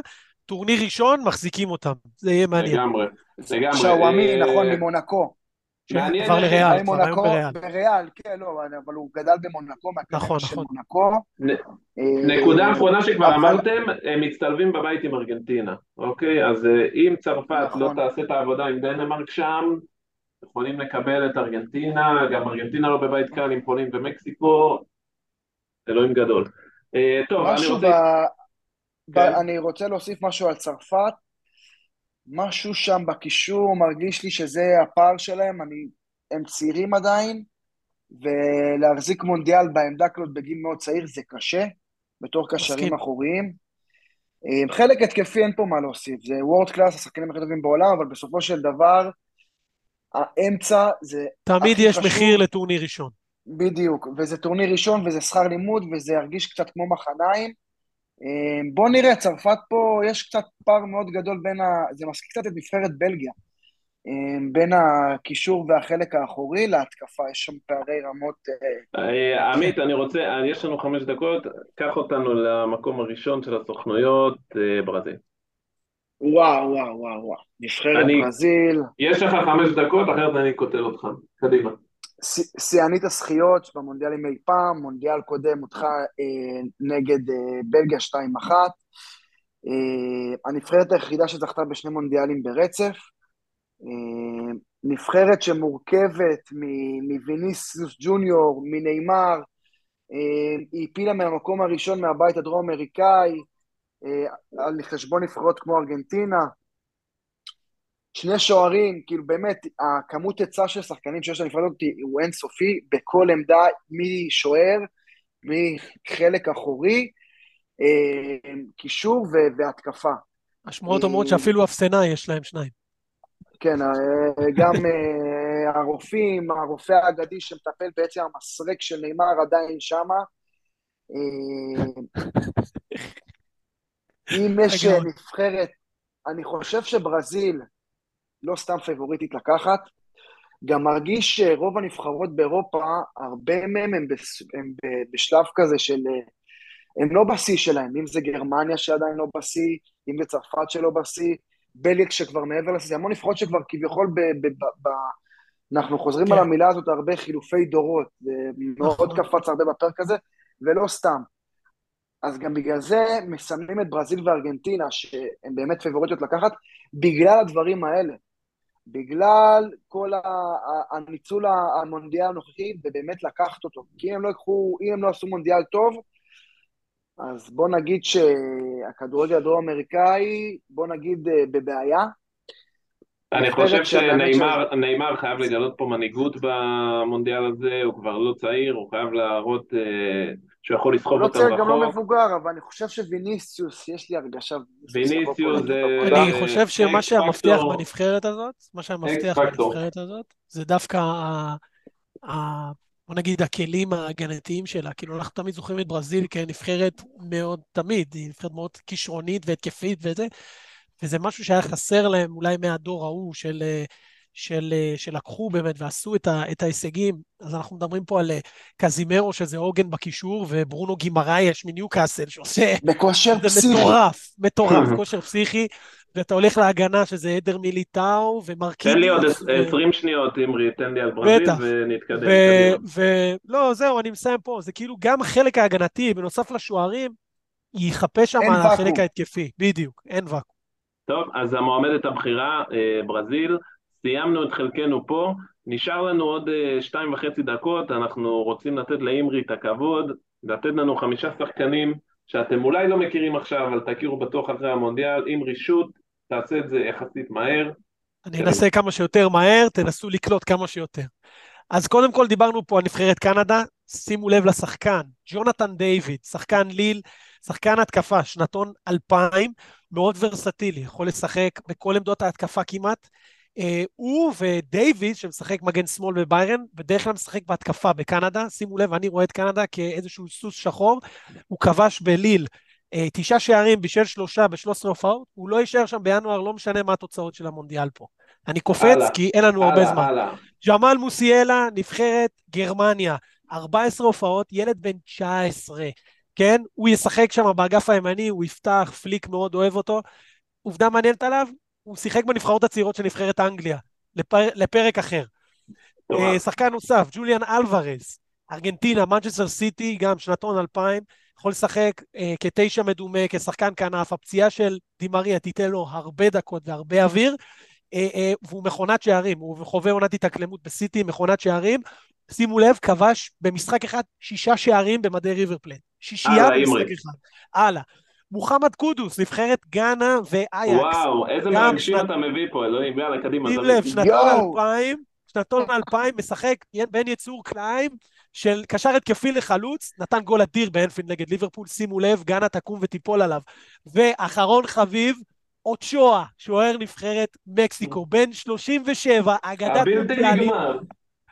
S3: טורניר ראשון, מחזיקים אותם. זה יהיה מעניין.
S1: לגמרי, לגמרי.
S2: שוואמי,
S1: אה,
S2: נכון, ממונקו.
S3: כבר לריאל, כבר היום בריאל.
S2: בריאל, כן, לא, אבל הוא גדל במונקו,
S3: נכון, נכון.
S2: אה,
S1: נקודה אחרונה שכבר אמרתם, הם מצטלבים בבית עם ארגנטינה, אוקיי? אז אה, אם צרפת
S2: נכון.
S1: לא תעשה את העבודה עם דנמרק שם, יכולים לקבל את ארגנטינה, גם ארגנטינה לא בבית קל עם פולין ומקסיקו, אלוהים גדול. טוב, אני. רוצה... כן.
S2: אני רוצה להוסיף משהו על צרפת. משהו שם בקישור מרגיש לי שזה הפער שלהם, אני... הם צעירים עדיין, ולהחזיק מונדיאל בעמדה כזאת בגיל מאוד צעיר זה קשה, בתור קשרים. אחוריים. אה, חלק התקפי אין פה מה להוסיף, זה וורד קלאס, השחקנים הכי טובים בעולם, אבל בסופו של דבר, האמצע זה
S3: תמיד יש
S2: חשוב.
S3: מחיר לטורניר ראשון.
S2: בדיוק, וזה טורניר ראשון וזה שכר לימוד וזה ירגיש קצת כמו מחניים. אה, בוא נראה, צרפת פה, יש קצת פער מאוד גדול בין ה... זה מזכיר קצת את נבחרת בלגיה. אה, בין הקישור והחלק האחורי להתקפה, יש שם פערי רמות... אה,
S1: אה, עמית, אני רוצה, אה, יש לנו חמש דקות, קח אותנו למקום הראשון של הסוכנויות, ברזיל.
S2: וואו, וואו, וואו, וואו. נבחרת
S1: אני-
S2: ברזיל,
S1: יש לך חמש דקות, אחרת אני קוטל אותך. קדימה.
S2: שיאנית הזכיות במונדיאלים אי פעם, מונדיאל קודם הודחה אה, נגד אה, בלגיה 2-1. אה, הנבחרת היחידה שזכתה בשני מונדיאלים ברצף. אה, נבחרת שמורכבת מוויניסיוס ג'וניור, מנאמר, אה, היא הפילה מהמקום הראשון מהבית הדרום-אמריקאי, אה, על חשבון נבחרות כמו ארגנטינה. שני שוערים, כאילו באמת, הכמות היצע של שחקנים שיש הזאת הוא אינסופי, בכל עמדה, משוער, מחלק אחורי, אה, קישור והתקפה.
S3: השמועות
S2: אה,
S3: אומרות שאפילו אפסנאי יש להם שניים.
S2: כן, אה, גם אה, הרופאים, הרופא האגדי שמטפל בעצם המסרק של נאמר עדיין שמה. אם יש. נבחרת, אני חושב שברזיל לא סתם פייבוריטית לקחת. גם מרגיש שרוב הנבחרות באירופה, הרבה מהם הם, בס, הם בשלב כזה של... הם לא בשיא שלהם, אם זה גרמניה שעדיין לא בשיא, אם זה צרפת שלא בשיא, בליק שכבר מעבר לשיא, המון נבחרות שכבר כביכול ב... ב, ב, ב אנחנו חוזרים כן. על המילה הזאת הרבה חילופי דורות, ומאוד נכון. קפץ הרבה בפרק הזה, ולא סתם. אז גם בגלל זה מסמנים את ברזיל וארגנטינה, שהן באמת פיבוריטיות לקחת, בגלל הדברים האלה. בגלל כל הניצול המונדיאל הנוכחי, ובאמת לקחת אותו. כי אם הם לא יקחו, אם הם לא עשו מונדיאל טוב, אז בוא נגיד שהכדורגל הדרום-אמריקאי, בוא נגיד אה, בבעיה.
S1: אני חושב שנאמר חייב לגלות פה מנהיגות במונדיאל הזה, הוא כבר לא צעיר, הוא חייב להראות אה, שהוא יכול לסחוב אותם
S2: רחוק. לא צעיר, גם לא מבוגר, אבל אני חושב שוויניסיוס, יש לי הרגשה...
S1: ויניסיוס זה...
S3: אני חושב שמה שהמפתח בנבחרת הזאת, מה שהמפתח בנבחרת הזאת, זה דווקא בוא נגיד, הכלים ההגנתיים שלה. כאילו, אנחנו תמיד זוכרים את ברזיל כנבחרת מאוד, תמיד, היא נבחרת מאוד כישרונית והתקפית וזה, וזה משהו שהיה חסר להם אולי מהדור ההוא של... של, שלקחו באמת ועשו את, ה, את ההישגים. אז אנחנו מדברים פה על קזימרו, שזה עוגן בקישור, וברונו גימרייש מניוקאסל, שעושה...
S2: בכושר פסיכי.
S3: זה מטורף, מטורף, כושר פסיכי. ואתה הולך להגנה שזה אדר מיליטאו ומרקיניוס.
S1: תן לי עוד 20 שניות, אמרי, תן לי על ברזיל ונתקדם.
S3: ולא, זהו, אני מסיים פה. זה כאילו גם החלק ההגנתי, בנוסף לשוערים, יחפה שם על החלק ההתקפי. בדיוק, אין ואקום.
S1: טוב, אז המועמדת הבכירה, אה, ברזיל, סיימנו את חלקנו פה, נשאר לנו עוד אה, שתיים וחצי דקות, אנחנו רוצים לתת לאמרי את הכבוד, לתת לנו חמישה שחקנים שאתם אולי לא מכירים עכשיו, אבל תכירו בטוח אחרי המונדיאל, עם רישות, תעשה את זה יחסית מהר.
S3: אני אנסה כמה שיותר מהר, תנסו לקלוט כמה שיותר. אז קודם כל דיברנו פה על נבחרת קנדה, שימו לב לשחקן, ג'ונתן דיוויד, שחקן ליל, שחקן התקפה, שנתון 2000, מאוד ורסטילי, יכול לשחק בכל עמדות ההתקפה כמעט. אה, הוא ודייוויד, שמשחק מגן שמאל בביירן, בדרך כלל משחק בהתקפה בקנדה. שימו לב, אני רואה את קנדה כאיזשהו סוס שחור. הוא כבש בליל אה, תשעה שערים בשל שלושה בשלוש עשרה הופעות, הוא לא יישאר שם בינואר, לא משנה מה התוצאות של המונדיאל פה. אני קופץ כי אין לנו הרבה זמן. ג'מאל מוסיאלה, נבחרת גרמניה, 14 הופעות, ילד בן 19, כן? הוא ישחק שם באגף הימני, הוא יפתח, פליק מאוד אוהב אותו. עובדה מעניינת עליו, הוא שיחק בנבחרות הצעירות של נבחרת אנגליה, לפר, לפרק אחר. Uh, שחקן נוסף, ג'וליאן אלוורז, ארגנטינה, מנצ'סטר סיטי, גם שנתון 2000, יכול לשחק uh, כתשע מדומה, כשחקן כנף, הפציעה של דימריה תיתן לו הרבה דקות והרבה אוויר, uh, uh, והוא מכונת שערים, הוא חווה עונת התאקלמות בסיטי, מכונת שערים. שימו לב, כבש במשחק אחד שישה שערים במדי ריבר פלט. שישייה במשחק אחד. הלאה. מוחמד קודוס, נבחרת גאנה ואייקס.
S1: וואו, איזה מרגשים אתה מביא פה, אלוהים, יאללה, קדימה.
S3: שים לב, שנתון 2000, שנתון 2000, משחק בין יצור קליים של קשר התקפי לחלוץ, נתן גול אדיר באנפילד נגד ליברפול, שימו לב, גאנה תקום ותיפול עליו. ואחרון חביב, אוצ'ואה, שוער נבחרת מקסיקו, בן 37, אגדת
S1: מונדיאלית.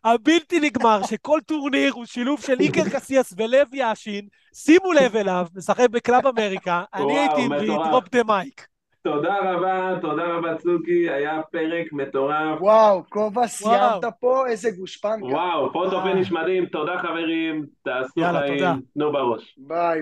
S3: הבלתי נגמר, שכל טורניר הוא שילוב של איקר קסיאס ולב יאשין, שימו לב אליו, משחק בקלאב אמריקה, אני הייתי עם drop the mic.
S1: תודה רבה, תודה רבה צוקי, היה פרק מטורף.
S2: וואו, כובע סיימת פה, איזה גושפנקה.
S1: וואו, photo finish מדהים, תודה חברים, תעשו חיים, תנו בראש.
S2: ביי, ביי.